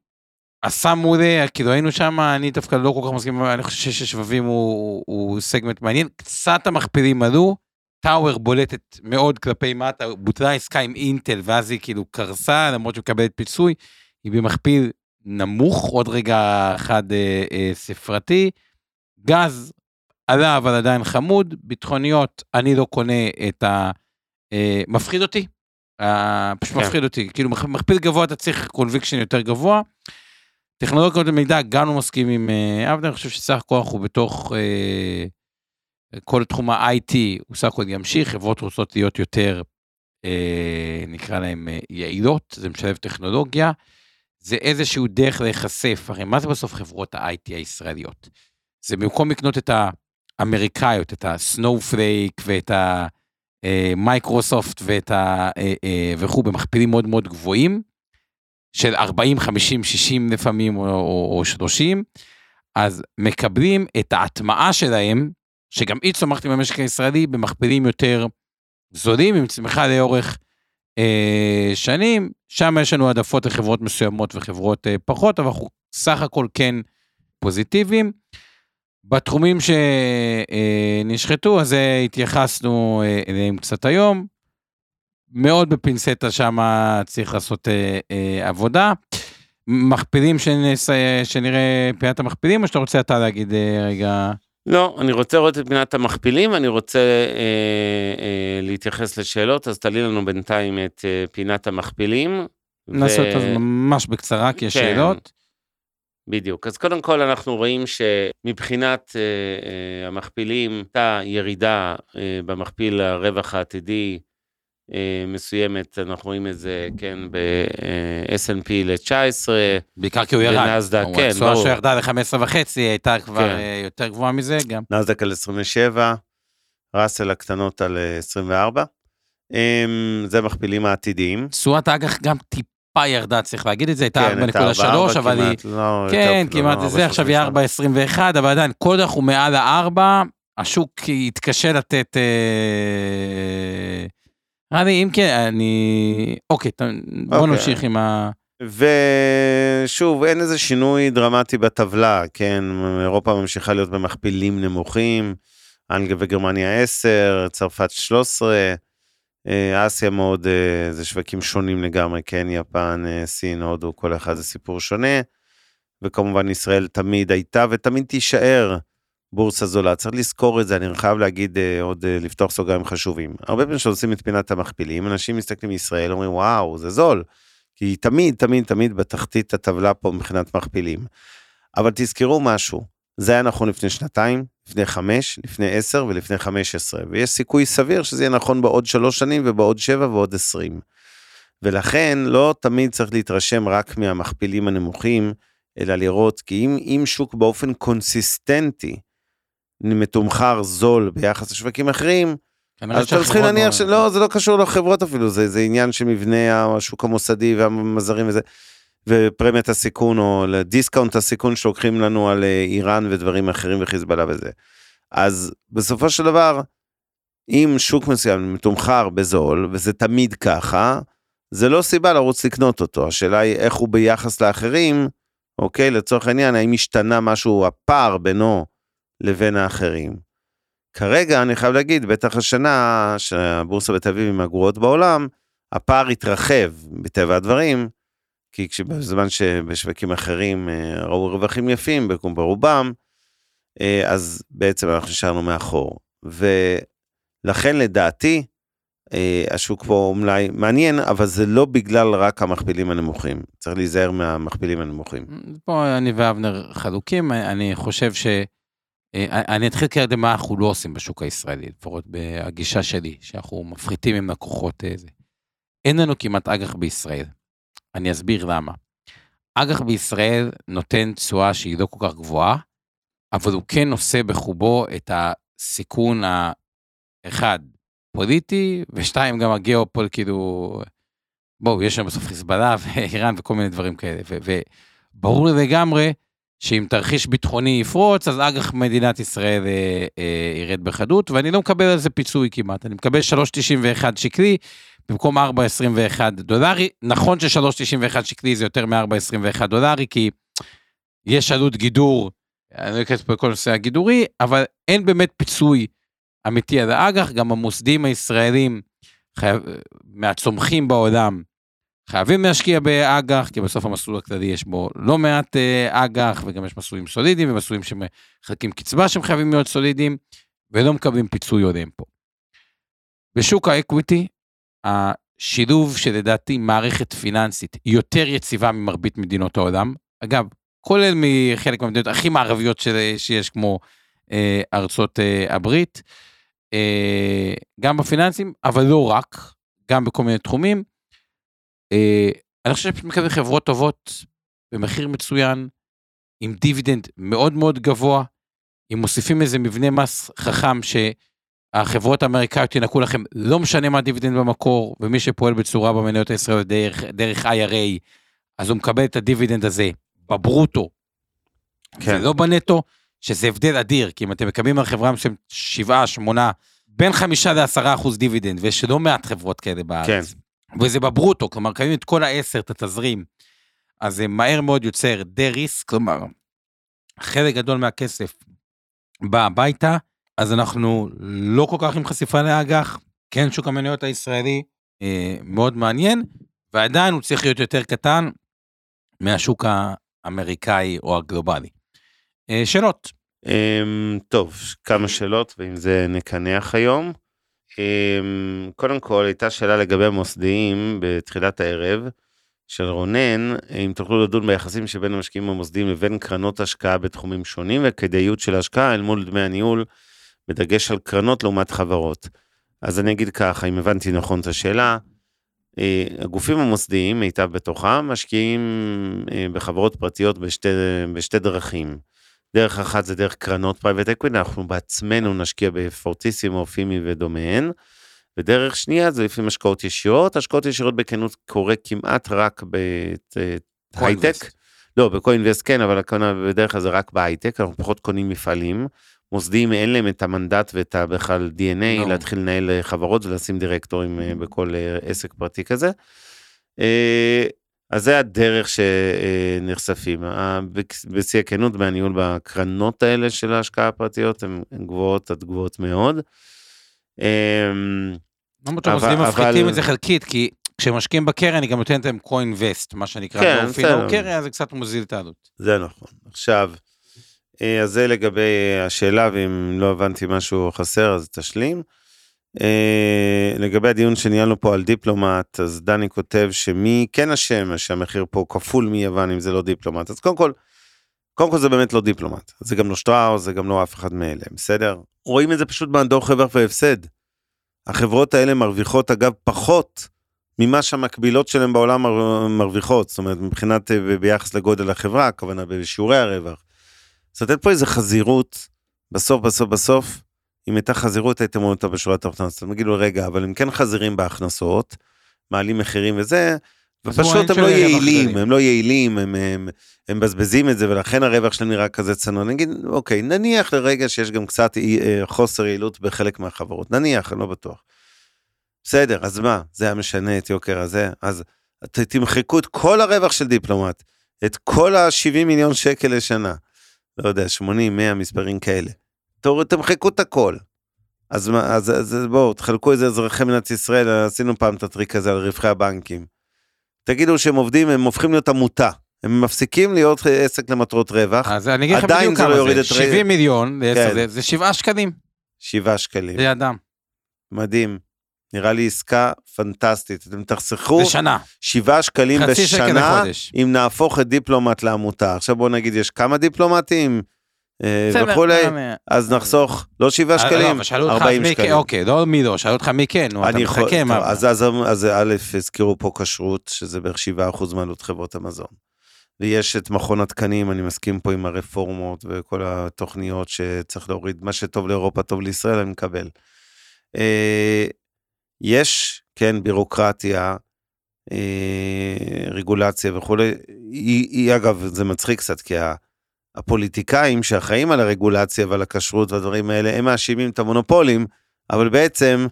עשה מעולה, כאילו היינו שם, אני דווקא לא כל כך מסכים, אני חושב ששבבים הוא, הוא סגמנט מעניין. קצת המכפילים עלו, טאוור בולטת מאוד כלפי מטה, בוטלה עסקה עם אינטל, ואז היא כאילו קרסה, למרות שהיא מקבלת פיצוי, היא במכפיל נמוך, עוד רגע אחד אה, אה, ספרתי. גז עלה, אבל עדיין חמוד. ביטחוניות, אני לא קונה את ה... אה, מפחיד אותי. אה, פשוט כן. מפחיד אותי. כאילו, מכ- מכפיל גבוה, אתה צריך קונביקשן יותר גבוה. טכנולוגיות למידע, גם לא מסכים עם אה, אבנר, אני חושב שסך הכל אנחנו בתוך אה, כל תחום ה-IT, הוא סך הכל ימשיך, חברות רוצות להיות יותר, אה, נקרא להן אה, יעילות, זה משלב טכנולוגיה, זה איזשהו דרך להיחשף, הרי מה זה בסוף חברות ה IT הישראליות? זה במקום לקנות את האמריקאיות, את הסנואופלייק ואת המייקרוסופט ואת ה... אה, אה, וכו', במכפילים מאוד מאוד גבוהים, של 40, 50, 60 לפעמים, או, או, או 30, אז מקבלים את ההטמעה שלהם, שגם היא צומחת עם המשק הישראלי, במכפילים יותר זולים, עם צמיחה לאורך אה, שנים. שם יש לנו העדפות לחברות מסוימות וחברות אה, פחות, אבל אנחנו סך הכל כן פוזיטיביים. בתחומים שנשחטו, אז אה, התייחסנו אה, אליהם קצת היום. מאוד בפינצטה שם צריך לעשות אה, אה, עבודה. מכפילים שנס, אה, שנראה פינת המכפילים, או שאתה רוצה אתה להגיד אה, רגע? לא, אני רוצה לראות את פינת המכפילים, אני רוצה אה, אה, להתייחס לשאלות, אז תעלי לנו בינתיים את אה, פינת המכפילים. נעשה אותו ממש בקצרה, כי יש כן. שאלות. בדיוק. אז קודם כל אנחנו רואים שמבחינת אה, אה, המכפילים, הייתה ירידה אה, במכפיל הרווח העתידי אה, מסוימת, אנחנו רואים את זה, כן, ב-S&P ל-19, בעיקר כי הוא ירד. בנאסד"ק, כמובן, כן, התשואה ברור. שהוא ירדה ל-15 וחצי, הייתה כבר כן. אה, יותר גבוהה מזה גם. נסדק על 27, ראסל הקטנות על אה, 24. אמ, זה מכפילים העתידיים. תשואת האג"ח גם טיפה ירדה, צריך להגיד את זה, הייתה כן, הייתה 4.3, 4.4 אבל היא... כמעט, לא, כן, כמעט לא, זה, עכשיו היא 4.33. 4.21, אבל עדיין, כל אנחנו מעל ה-4, השוק יתקשה לתת... אה, אם כן, אני... אוקיי, בוא אוקיי. נמשיך עם ה... ושוב, אין איזה שינוי דרמטי בטבלה, כן? אירופה ממשיכה להיות במכפילים נמוכים, אנגליה וגרמניה 10, צרפת 13, אה, אסיה מאוד, אה, זה שווקים שונים לגמרי, כן, יפן, אה, סין, הודו, כל אחד זה סיפור שונה. וכמובן ישראל תמיד הייתה ותמיד תישאר בורסה זולה. צריך לזכור את זה, אני חייב להגיד עוד, לפתוח סוגריים חשובים. הרבה פעמים כשעושים את פינת המכפילים, אנשים מסתכלים מישראל, אומרים וואו, זה זול. כי היא תמיד, תמיד, תמיד בתחתית הטבלה פה מבחינת מכפילים. אבל תזכרו משהו, זה היה נכון לפני שנתיים, לפני חמש, לפני עשר ולפני חמש עשרה, ויש סיכוי סביר שזה יהיה נכון בעוד שלוש שנים ובעוד שבע ועוד עשרים. ולכן לא תמיד צריך להתרשם רק מהמכפילים הנמוכים, אלא לראות כי אם, אם שוק באופן קונסיסטנטי מתומחר זול ביחס לשווקים אחרים, אז אתם צריכים להניח שלא, זה לא קשור לחברות אפילו, זה, זה עניין של מבנה השוק המוסדי והמזרים וזה. ופרמיית הסיכון או לדיסקאונט הסיכון שלוקחים לנו על אה, איראן ודברים אחרים וחיזבאללה וזה. אז בסופו של דבר, אם שוק מסוים מתומחר בזול, וזה תמיד ככה, זה לא סיבה לרוץ לקנות אותו. השאלה היא איך הוא ביחס לאחרים, אוקיי? לצורך העניין, האם השתנה משהו, הפער בינו לבין האחרים. כרגע אני חייב להגיד, בטח השנה שהבורסה בתל אביב עם הגרועות בעולם, הפער התרחב מטבע הדברים, כי בזמן שבשווקים אחרים אה, ראו רווחים יפים ברובם, אה, אז בעצם אנחנו נשארנו מאחור. ולכן לדעתי, אה, השוק פה אולי מעניין, אבל זה לא בגלל רק המכפילים הנמוכים. צריך להיזהר מהמכפילים הנמוכים. פה אני ואבנר חלוקים, אני חושב ש... אני אתחיל כרגע מה אנחנו לא עושים בשוק הישראלי, לפחות בהגישה שלי, שאנחנו מפחיתים עם לקוחות איזה. אין לנו כמעט אג"ח בישראל. אני אסביר למה. אג"ח בישראל נותן תשואה שהיא לא כל כך גבוהה, אבל הוא כן נושא בחובו את הסיכון האחד, פוליטי, ושתיים, גם הגיאופול, כאילו, בואו, יש שם בסוף חיזבאללה ואיראן וכל מיני דברים כאלה, וברור לגמרי שאם תרחיש ביטחוני יפרוץ, אז אג"ח מדינת ישראל אה, אה, ירד בחדות, ואני לא מקבל על זה פיצוי כמעט, אני מקבל 3.91 שקלי, במקום 4.21 דולרי. נכון ש-3.91 שקלי זה יותר מ-4.21 דולרי, כי יש עלות גידור, אני לא אכנס פה לכל נושא הגידורי, אבל אין באמת פיצוי אמיתי על האג"ח, גם המוסדים הישראלים חייב, מהצומחים בעולם חייבים להשקיע באג"ח, כי בסוף המסלול הכללי יש בו לא מעט אה, אג"ח, וגם יש מסלולים סולידיים ומסלולים שמחלקים קצבה שהם חייבים להיות סולידיים, ולא מקבלים פיצוי הולם פה. בשוק האקוויטי השילוב שלדעתי מערכת פיננסית יותר יציבה ממרבית מדינות העולם, אגב, כולל מחלק מהמדינות הכי מערביות של, שיש כמו אה, ארצות אה, הברית, אה, גם בפיננסים, אבל לא רק, גם בכל מיני תחומים. אה, אני חושב שמקבל חברות טובות במחיר מצוין, עם דיבידנד מאוד מאוד גבוה, אם מוסיפים איזה מבנה מס חכם ש... החברות האמריקאיות ינקו לכם, לא משנה מה הדיבידנד במקור, ומי שפועל בצורה במניות הישראליות דרך, דרך IRA, אז הוא מקבל את הדיבידנד הזה בברוטו, כן. ולא בנטו, שזה הבדל אדיר, כי אם אתם מקבלים על חברה מסוימת 7, 8, בין 5 ל-10 אחוז דיבידנד, ויש לא מעט חברות כאלה בארץ. כן. וזה בברוטו, כלומר, קיימים את כל העשר, את התזרים. אז זה מהר מאוד יוצר דה ריסק, כלומר, חלק גדול מהכסף בא הביתה, אז אנחנו לא כל כך עם חשיפה לאג"ח, כן שוק המניות הישראלי אה, מאוד מעניין, ועדיין הוא צריך להיות יותר קטן מהשוק האמריקאי או הגלובלי. אה, שאלות. אה, טוב, כמה שאלות, ועם זה נקנח היום. אה, קודם כל, הייתה שאלה לגבי המוסדיים בתחילת הערב. של רונן, אם תוכלו לדון ביחסים שבין המשקיעים המוסדיים לבין קרנות השקעה בתחומים שונים וכדאיות של השקעה אל מול דמי הניהול בדגש על קרנות לעומת חברות. אז אני אגיד ככה, אם הבנתי נכון את השאלה, אה, הגופים המוסדיים, מיטב בתוכם, משקיעים אה, בחברות פרטיות בשתי, בשתי דרכים. דרך אחת זה דרך קרנות private equity, אנחנו בעצמנו נשקיע בפורטיסימו, פימי ודומיהן. ודרך שנייה זה לפעמים השקעות ישירות, השקעות ישירות בכנות קורה כמעט רק בהייטק. לא, בקוינבסט כן, אבל בדרך כלל זה רק בהייטק, אנחנו פחות קונים מפעלים. מוסדיים אין להם את המנדט ואת בכלל DNA no. להתחיל לנהל אה, חברות ולשים דירקטורים אה, בכל אה, עסק פרטי כזה. אז זה הדרך שנחשפים. בשיא הכנות מהניהול בקרנות האלה של ההשקעה הפרטיות הן גבוהות עד גבוהות מאוד. למרות שהמוסדים מפחיתים את זה חלקית, כי כשמשקיעים בקרן, היא גם נותנת להם co-invest, מה שנקרא, כן, לא קרן, אז זה קצת מוזיל את העלות. זה נכון. עכשיו, אז זה לגבי השאלה, ואם לא הבנתי משהו חסר, אז תשלים. אה, לגבי הדיון שניהלנו פה על דיפלומט, אז דני כותב שמי כן אשם שהמחיר פה כפול מיוון אם זה לא דיפלומט. אז קודם כל, קודם כל זה באמת לא דיפלומט. זה גם לא שטראוס, זה גם לא אף אחד מאלה, בסדר? רואים את זה פשוט מהדוח רווח והפסד. החברות האלה מרוויחות אגב פחות ממה שהמקבילות שלהם בעולם מר- מרוויחות, זאת אומרת מבחינת אה, ביחס לגודל החברה, הכוונה בשיעורי הרווח. אז לתת פה איזה חזירות, בסוף בסוף בסוף, אם הייתה חזירות הייתם רואים אותה בשורה התחתונה, אז אתם תגידו רגע, אבל הם כן חזירים בהכנסות, מעלים מחירים וזה, ופשוט אין הם לא יעילים. הם לא יעילים, הם, הם, הם מבזבזים את זה ולכן הרווח שלהם נראה כזה צנוע. נגיד, אוקיי, נניח לרגע שיש גם קצת אה, חוסר יעילות בחלק מהחברות, נניח, אני לא בטוח. בסדר, אז מה, זה היה משנה את יוקר הזה? אז ת- תמחקו את כל הרווח של דיפלומט, את כל ה-70 מיליון שקל לשנה, לא יודע, 80, 100 מספרים כאלה. תורידו, תמחקו את הכל. אז, אז, אז בואו, תחלקו איזה אזרחי מדינת ישראל, עשינו פעם את הטריק הזה על רווחי הבנקים. תגידו שהם עובדים, הם הופכים להיות עמותה. הם מפסיקים להיות עסק למטרות רווח, אז אני אגיד לך בדיוק לא כמה זה, את ר- 70 מיליון, כן. זה- זה 7 שקלים, שבעה שקלים. זה אדם, מדהים. נראה לי עסקה פנטסטית. אתם תחסכו זה שנה, שבעה שקלים חצי שקל בשנה, לחודש. אם נהפוך את דיפלומט לעמותה. עכשיו בוא נגיד, יש כמה דיפלומטים אה, וכולי, אה, אז נחסוך לא שבעה אה, לא, שקלים, אבל שאלו אותך, 40 מי כן, שקלים. אוקיי, לא מי לא, שאלו אותך מי כן, נו, אתה מחכה, אז, אז, אז א', הזכירו פה כשרות, שזה בערך 7% מעלות חברות המזון. ויש את מכון התקנים, אני מסכים פה עם הרפורמות וכל התוכניות שצריך להוריד, מה שטוב לאירופה טוב לישראל, אני מקבל. יש, כן, בירוקרטיה, אה, רגולציה וכולי, היא, היא אגב, זה מצחיק קצת, כי ה- הפוליטיקאים שאחראים על הרגולציה ועל הכשרות והדברים האלה, הם מאשימים את המונופולים, אבל בעצם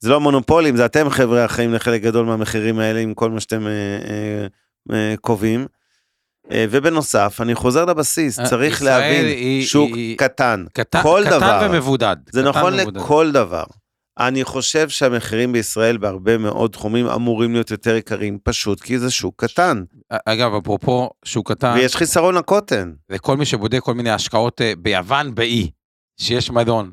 זה לא מונופולים, זה אתם חבר'ה אחראים לחלק גדול מהמחירים האלה עם כל מה שאתם אה, אה, אה, קובעים. אה, ובנוסף, אני חוזר לבסיס, אה, צריך להבין, היא- שוק היא- קטן, קטן כל קטן דבר. ומבודד. זה קטן נכון ומבודד. לכל דבר. אני חושב שהמחירים בישראל בהרבה מאוד תחומים אמורים להיות יותר יקרים, פשוט כי זה שוק קטן, אגב, אפרופו שוק קטן, ויש חיסרון לקוטן. וכל מי שבודק כל מיני השקעות אה, ביוון, באי, שיש מדון.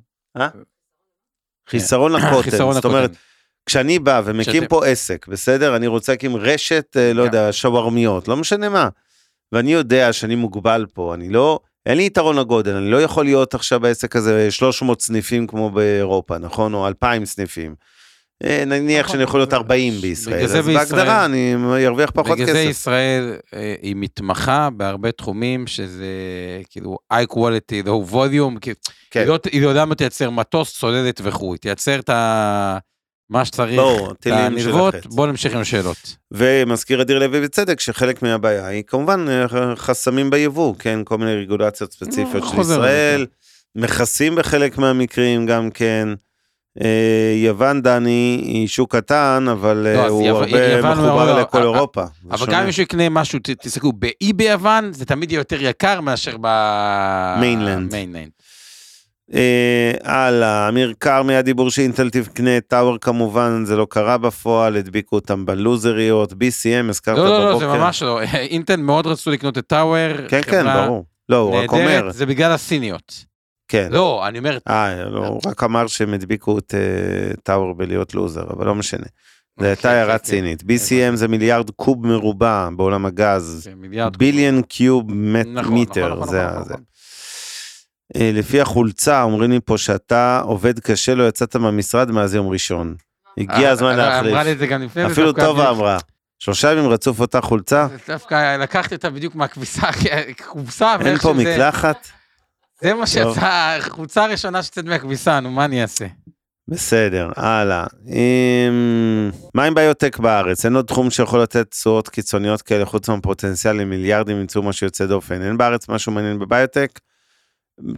חיסרון לקוטן, חיסרון זאת אומרת, לקוטן. כשאני בא ומקים שאתם- פה עסק, בסדר? אני רוצה להקים רשת, אה, לא כן. יודע, שווארמיות, לא משנה מה. ואני יודע שאני מוגבל פה, אני לא, אין לי יתרון לגודל, אני לא יכול להיות עכשיו בעסק הזה 300 סניפים כמו באירופה, נכון? או 2,000 סניפים. אה, נניח נכון. שאני יכול להיות 40 בישראל, בגלל זה אז בישראל- בהגדרה אני ארוויח פחות בגלל זה כסף. ישראל אה, היא מתמחה בהרבה תחומים שזה כאילו high quality, low volume, כן. היא לא- היא לא יודעת תייצר מטוס, צוללת וכו', תייצר את ה... מה שצריך, הנלוות. בואו נמשיך עם השאלות. ומזכיר אדיר לוי בצדק שחלק מהבעיה היא כמובן אה, חסמים ביבוא, כן, כל מיני רגולציות ספציפיות אה, של ישראל, מכסים בחלק מהמקרים גם כן. אה, יוון דני היא שוק קטן אבל לא, הוא יו- הרבה מחובר מאוד- לכל אה, אירופה. אבל. גם אם מישהו יקנה משהו, תסתכלו, באי ביוון, זה תמיד יהיה יותר יקר מאשר ב... אה, הלאה, אמיר כרמי הדיבור שאינטל תקנה את טאוור כמובן זה לא קרה בפועל הדביקו אותם בלוזריות BCM הזכרת לא, לא, לא, בבוקר. זה ממש לא. אינטל מאוד רצו לקנות את טאוור. כן כן ברור. לא הוא רק אומר. זה בגלל הסיניות. כן. לא, אני אומר, אה, לא, הוא רק אמר שהם הדביקו את אה, טאוור בלהיות לוזר, אבל לא משנה. זו הייתה כן, הערה כן, צינית. BCM זה מיליארד קוב מרובע בעולם הגז. ביליון קיוב מט- נכון, מיטר, נכון, זה נכון, ה- זה. נכון. אה, לפי החולצה אומרים לי פה שאתה עובד קשה, לא יצאת מהמשרד מאז יום ראשון. הגיע אה, הזמן אה, אמרה לי להחליף. את זה גם לפני. אפילו טובה אמרה. שלושה ימים רצוף אותה חולצה? דווקא לקחתי אותה בדיוק מהכביסה, כובסה. אין פה מקלחת? זה מה שיצא, החולצה הראשונה שיוצאת מהכביסה, נו, מה אני אעשה? בסדר, הלאה. עם... מה עם ביוטק בארץ? אין עוד תחום שיכול לתת תשואות קיצוניות כאלה חוץ מהפוטנציאל למיליארדים ימצאו משהו יוצא דופן. אין בארץ משהו מעניין בביוטק?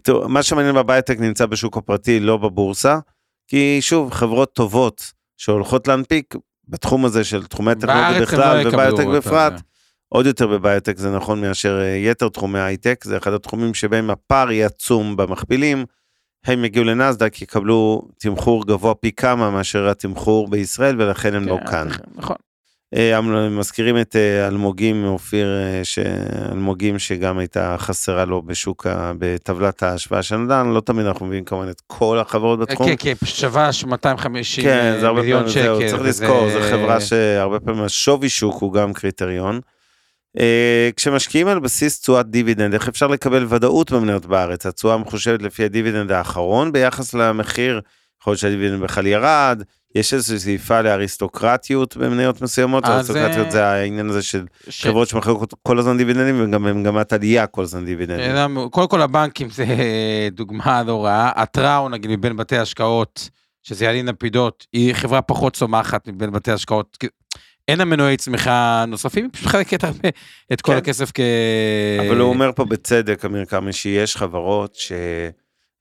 תראו, מה שמעניין בביוטק נמצא בשוק הפרטי, לא בבורסה. כי שוב, חברות טובות שהולכות להנפיק בתחום הזה של תחומי הם בכלל לא אותה, בפרט, זה. עוד יותר בביוטק זה נכון מאשר אה, יתר תחומי הייטק, זה אחד התחומים שבהם הפער יהיה עצום במכפילים, הם יגיעו לנסדק יקבלו תמחור גבוה פי כמה מאשר התמחור בישראל ולכן הם לא כן, כאן. נכון. אה, מזכירים את אה, אלמוגים אופיר, אה, ש- אלמוגים שגם הייתה חסרה לו בשוק, בטבלת ההשוואה של נדל"ן, לא תמיד אנחנו מביאים כמובן את כל החברות בתחום. כן, כן, שווה 250 כן, זה הרבה מיליון פעמים, שקל. זהו, צריך וזה- לזכור, זו חברה שהרבה פעמים השווי שוק הוא גם קריטריון. כשמשקיעים על בסיס תשואת דיבידנד, איך אפשר לקבל ודאות במניות בארץ? התשואה מחושבת לפי הדיבידנד האחרון ביחס למחיר, יכול להיות שהדיבידנד בכלל ירד, יש איזושהי שאיפה לאריסטוקרטיות במניות מסוימות, אז, אריסטוקרטיות אה, זה העניין הזה של ש- חברות שמחלקות כל הזמן דיבידנדים וגם במגמת עלייה כל הזמן דיבידנדים. אה, קודם כל הבנקים זה דוגמה לא רעה. התראו נגיד מבין בתי השקעות, שזה ילין לפידות, היא חברה פחות צומחת מבין בתי השקעות. אין לה מנועי צמיחה נוספים, היא פשוט מחלקת הרבה את כל כן. הכסף כ... אבל הוא אומר פה בצדק, אמיר קרמי, שיש חברות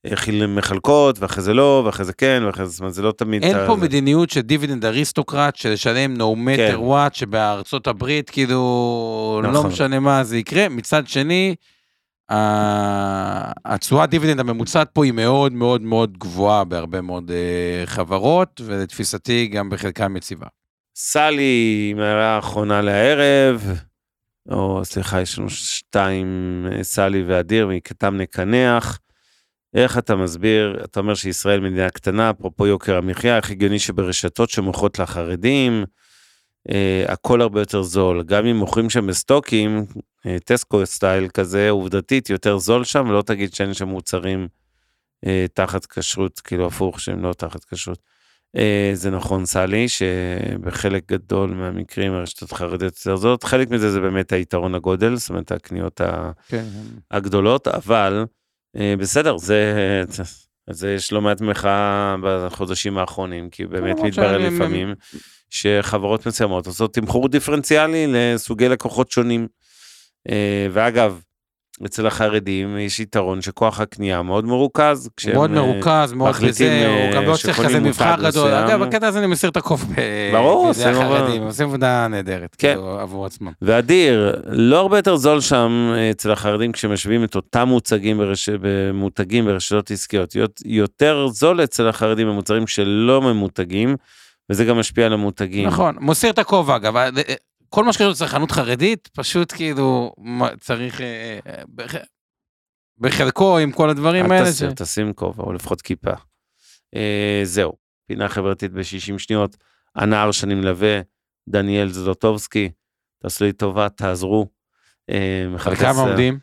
שמחלקות, ואחרי זה לא, ואחרי זה כן, ואחרי זה, אומרת, זה לא תמיד... אין פה זה- מדיניות של dividend aristocrat, של לשלם no כן. matter what, שבארצות הברית, כאילו, לא נכון. משנה מה זה יקרה. מצד שני, ה- התשואת דיבידנד הממוצעת פה היא מאוד מאוד מאוד גבוהה בהרבה מאוד אה, חברות, ולתפיסתי גם בחלקם יציבה. סלי, הערה האחרונה לערב, או סליחה, יש לנו שתיים, אה, סלי ואדיר, מכתם נקנח. איך אתה מסביר, אתה אומר שישראל מדינה קטנה, אפרופו יוקר המחיה, איך הגיוני שברשתות שמוכרות לחרדים, אה, הכל הרבה יותר זול. גם אם מוכרים שם בסטוקים, אה, טסקו סטייל כזה, עובדתית יותר זול שם, ולא תגיד שאין שם מוצרים אה, תחת כשרות, כאילו הפוך, שהם לא תחת כשרות. אה, זה נכון, סלי, שבחלק גדול מהמקרים הרשתות החרדיות יותר זולות, חלק מזה זה באמת היתרון הגודל, זאת אומרת הקניות. כן. הגדולות, אבל בסדר, זה, זה יש לא מעט מחאה בחודשים האחרונים, כי באמת מתברר לפעמים שחברות מסוימות עושות תמחור דיפרנציאלי לסוגי לקוחות שונים. אה, ואגב, אצל החרדים יש יתרון שכוח הקנייה מאוד מרוכז. מאוד אה, מרוכז, מאוד בזה, הוא אה, גם לא צריך כזה מבחר גדול. אגב, בקטע הזה אני מסיר את הקוף ברור, בידי עושים עבודה. החרדים, עושים עבודה נהדרת, כן. כאילו, עבור עצמם. ואדיר, לא הרבה יותר זול שם אה, אצל החרדים כשמשווים את אותם מוצגים ברש... במותגים ברשתות עסקיות. יות- יותר זול אצל החרדים במוצרים שלא ממותגים, וזה גם משפיע על המותגים. נכון, מוסיר את הכובע אגב, כל מה שקשור לצרכנות חרדית, פשוט כאילו, צריך, אה, אה, בח- בחלקו עם כל הדברים אל האלה. תסיר, ש- תשים כובע, או לפחות כיפה. אה, זהו, פינה חברתית ב-60 שניות. הנער שאני מלווה, דניאל זלוטובסקי, תעשו לי טובה, תעזרו. אה, כמה עומדים?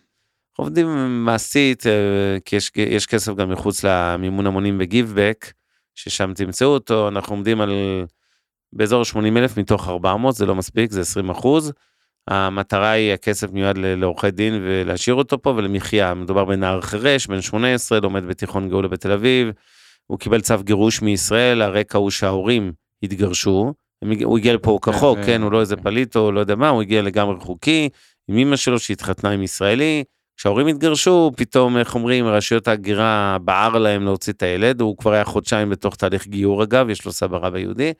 עובדים מעשית, אה, כי יש, יש כסף גם מחוץ למימון המונים בגיבבק, ששם תמצאו אותו, אנחנו עומדים על באזור 80 אלף מתוך 400, זה לא מספיק, זה 20 אחוז. המטרה היא, הכסף מיועד לעורכי דין ולהשאיר אותו פה ולמחיה. מדובר בנער חירש, בן 18, לומד בתיכון גאולה בתל אביב. הוא קיבל צו גירוש מישראל, הרקע הוא שההורים התגרשו. הוא הגיע לפה כחוק, זה- כן, הוא לא איזה פליט או לא יודע מה, הוא הגיע לגמרי חוקי, עם אמא שלו שהתחתנה עם ישראלי. כשההורים התגרשו, פתאום, איך אומרים, רשויות ההגירה בער להם להוציא את הילד, הוא כבר היה חודשיים בתוך תהליך גיור אגב, יש לו סבא רבא יהודי.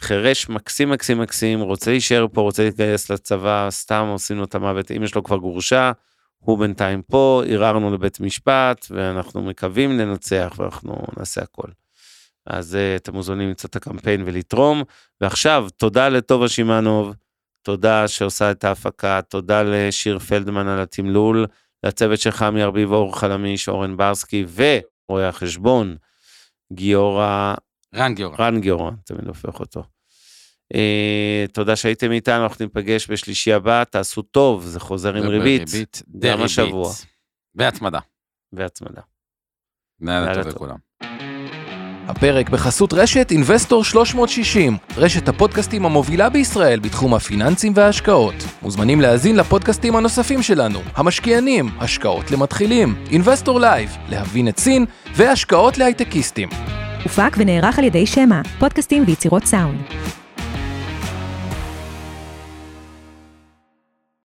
חירש מקסים מקסים מקסים, רוצה להישאר פה, רוצה להתגייס לצבא, סתם עושים לו את המוות, אמא שלו כבר גורשה, הוא בינתיים פה, ערערנו לבית משפט, ואנחנו מקווים לנצח, ואנחנו נעשה הכל. אז uh, אתם מוזמנים למצוא את הקמפיין ולתרום. ועכשיו, תודה לטובה שמאנוב, תודה שעושה את ההפקה, תודה לשיר פלדמן על התמלול, לצוות של חמי ארביב, אור חלמיש, אורן ברסקי, ורואה החשבון, גיורא רן גיורא. רן גיורא, תמיד הופך אותו. Uh, תודה שהייתם איתנו, אנחנו ניפגש בשלישי הבא, תעשו טוב, זה חוזר עם ריבית גם השבוע. והצמדה. והצמדה. לילה טוב טוב. לכולם. הפרק בחסות רשת אינבסטור 360, רשת הפודקאסטים המובילה בישראל בתחום הפיננסים וההשקעות. מוזמנים להאזין לפודקאסטים הנוספים שלנו, המשקיענים, השקעות למתחילים, אינבסטור לייב, להבין את סין, והשקעות להייטקיסטים. הופק ונערך על ידי שמע, פודקאסטים ויצירות סאונד.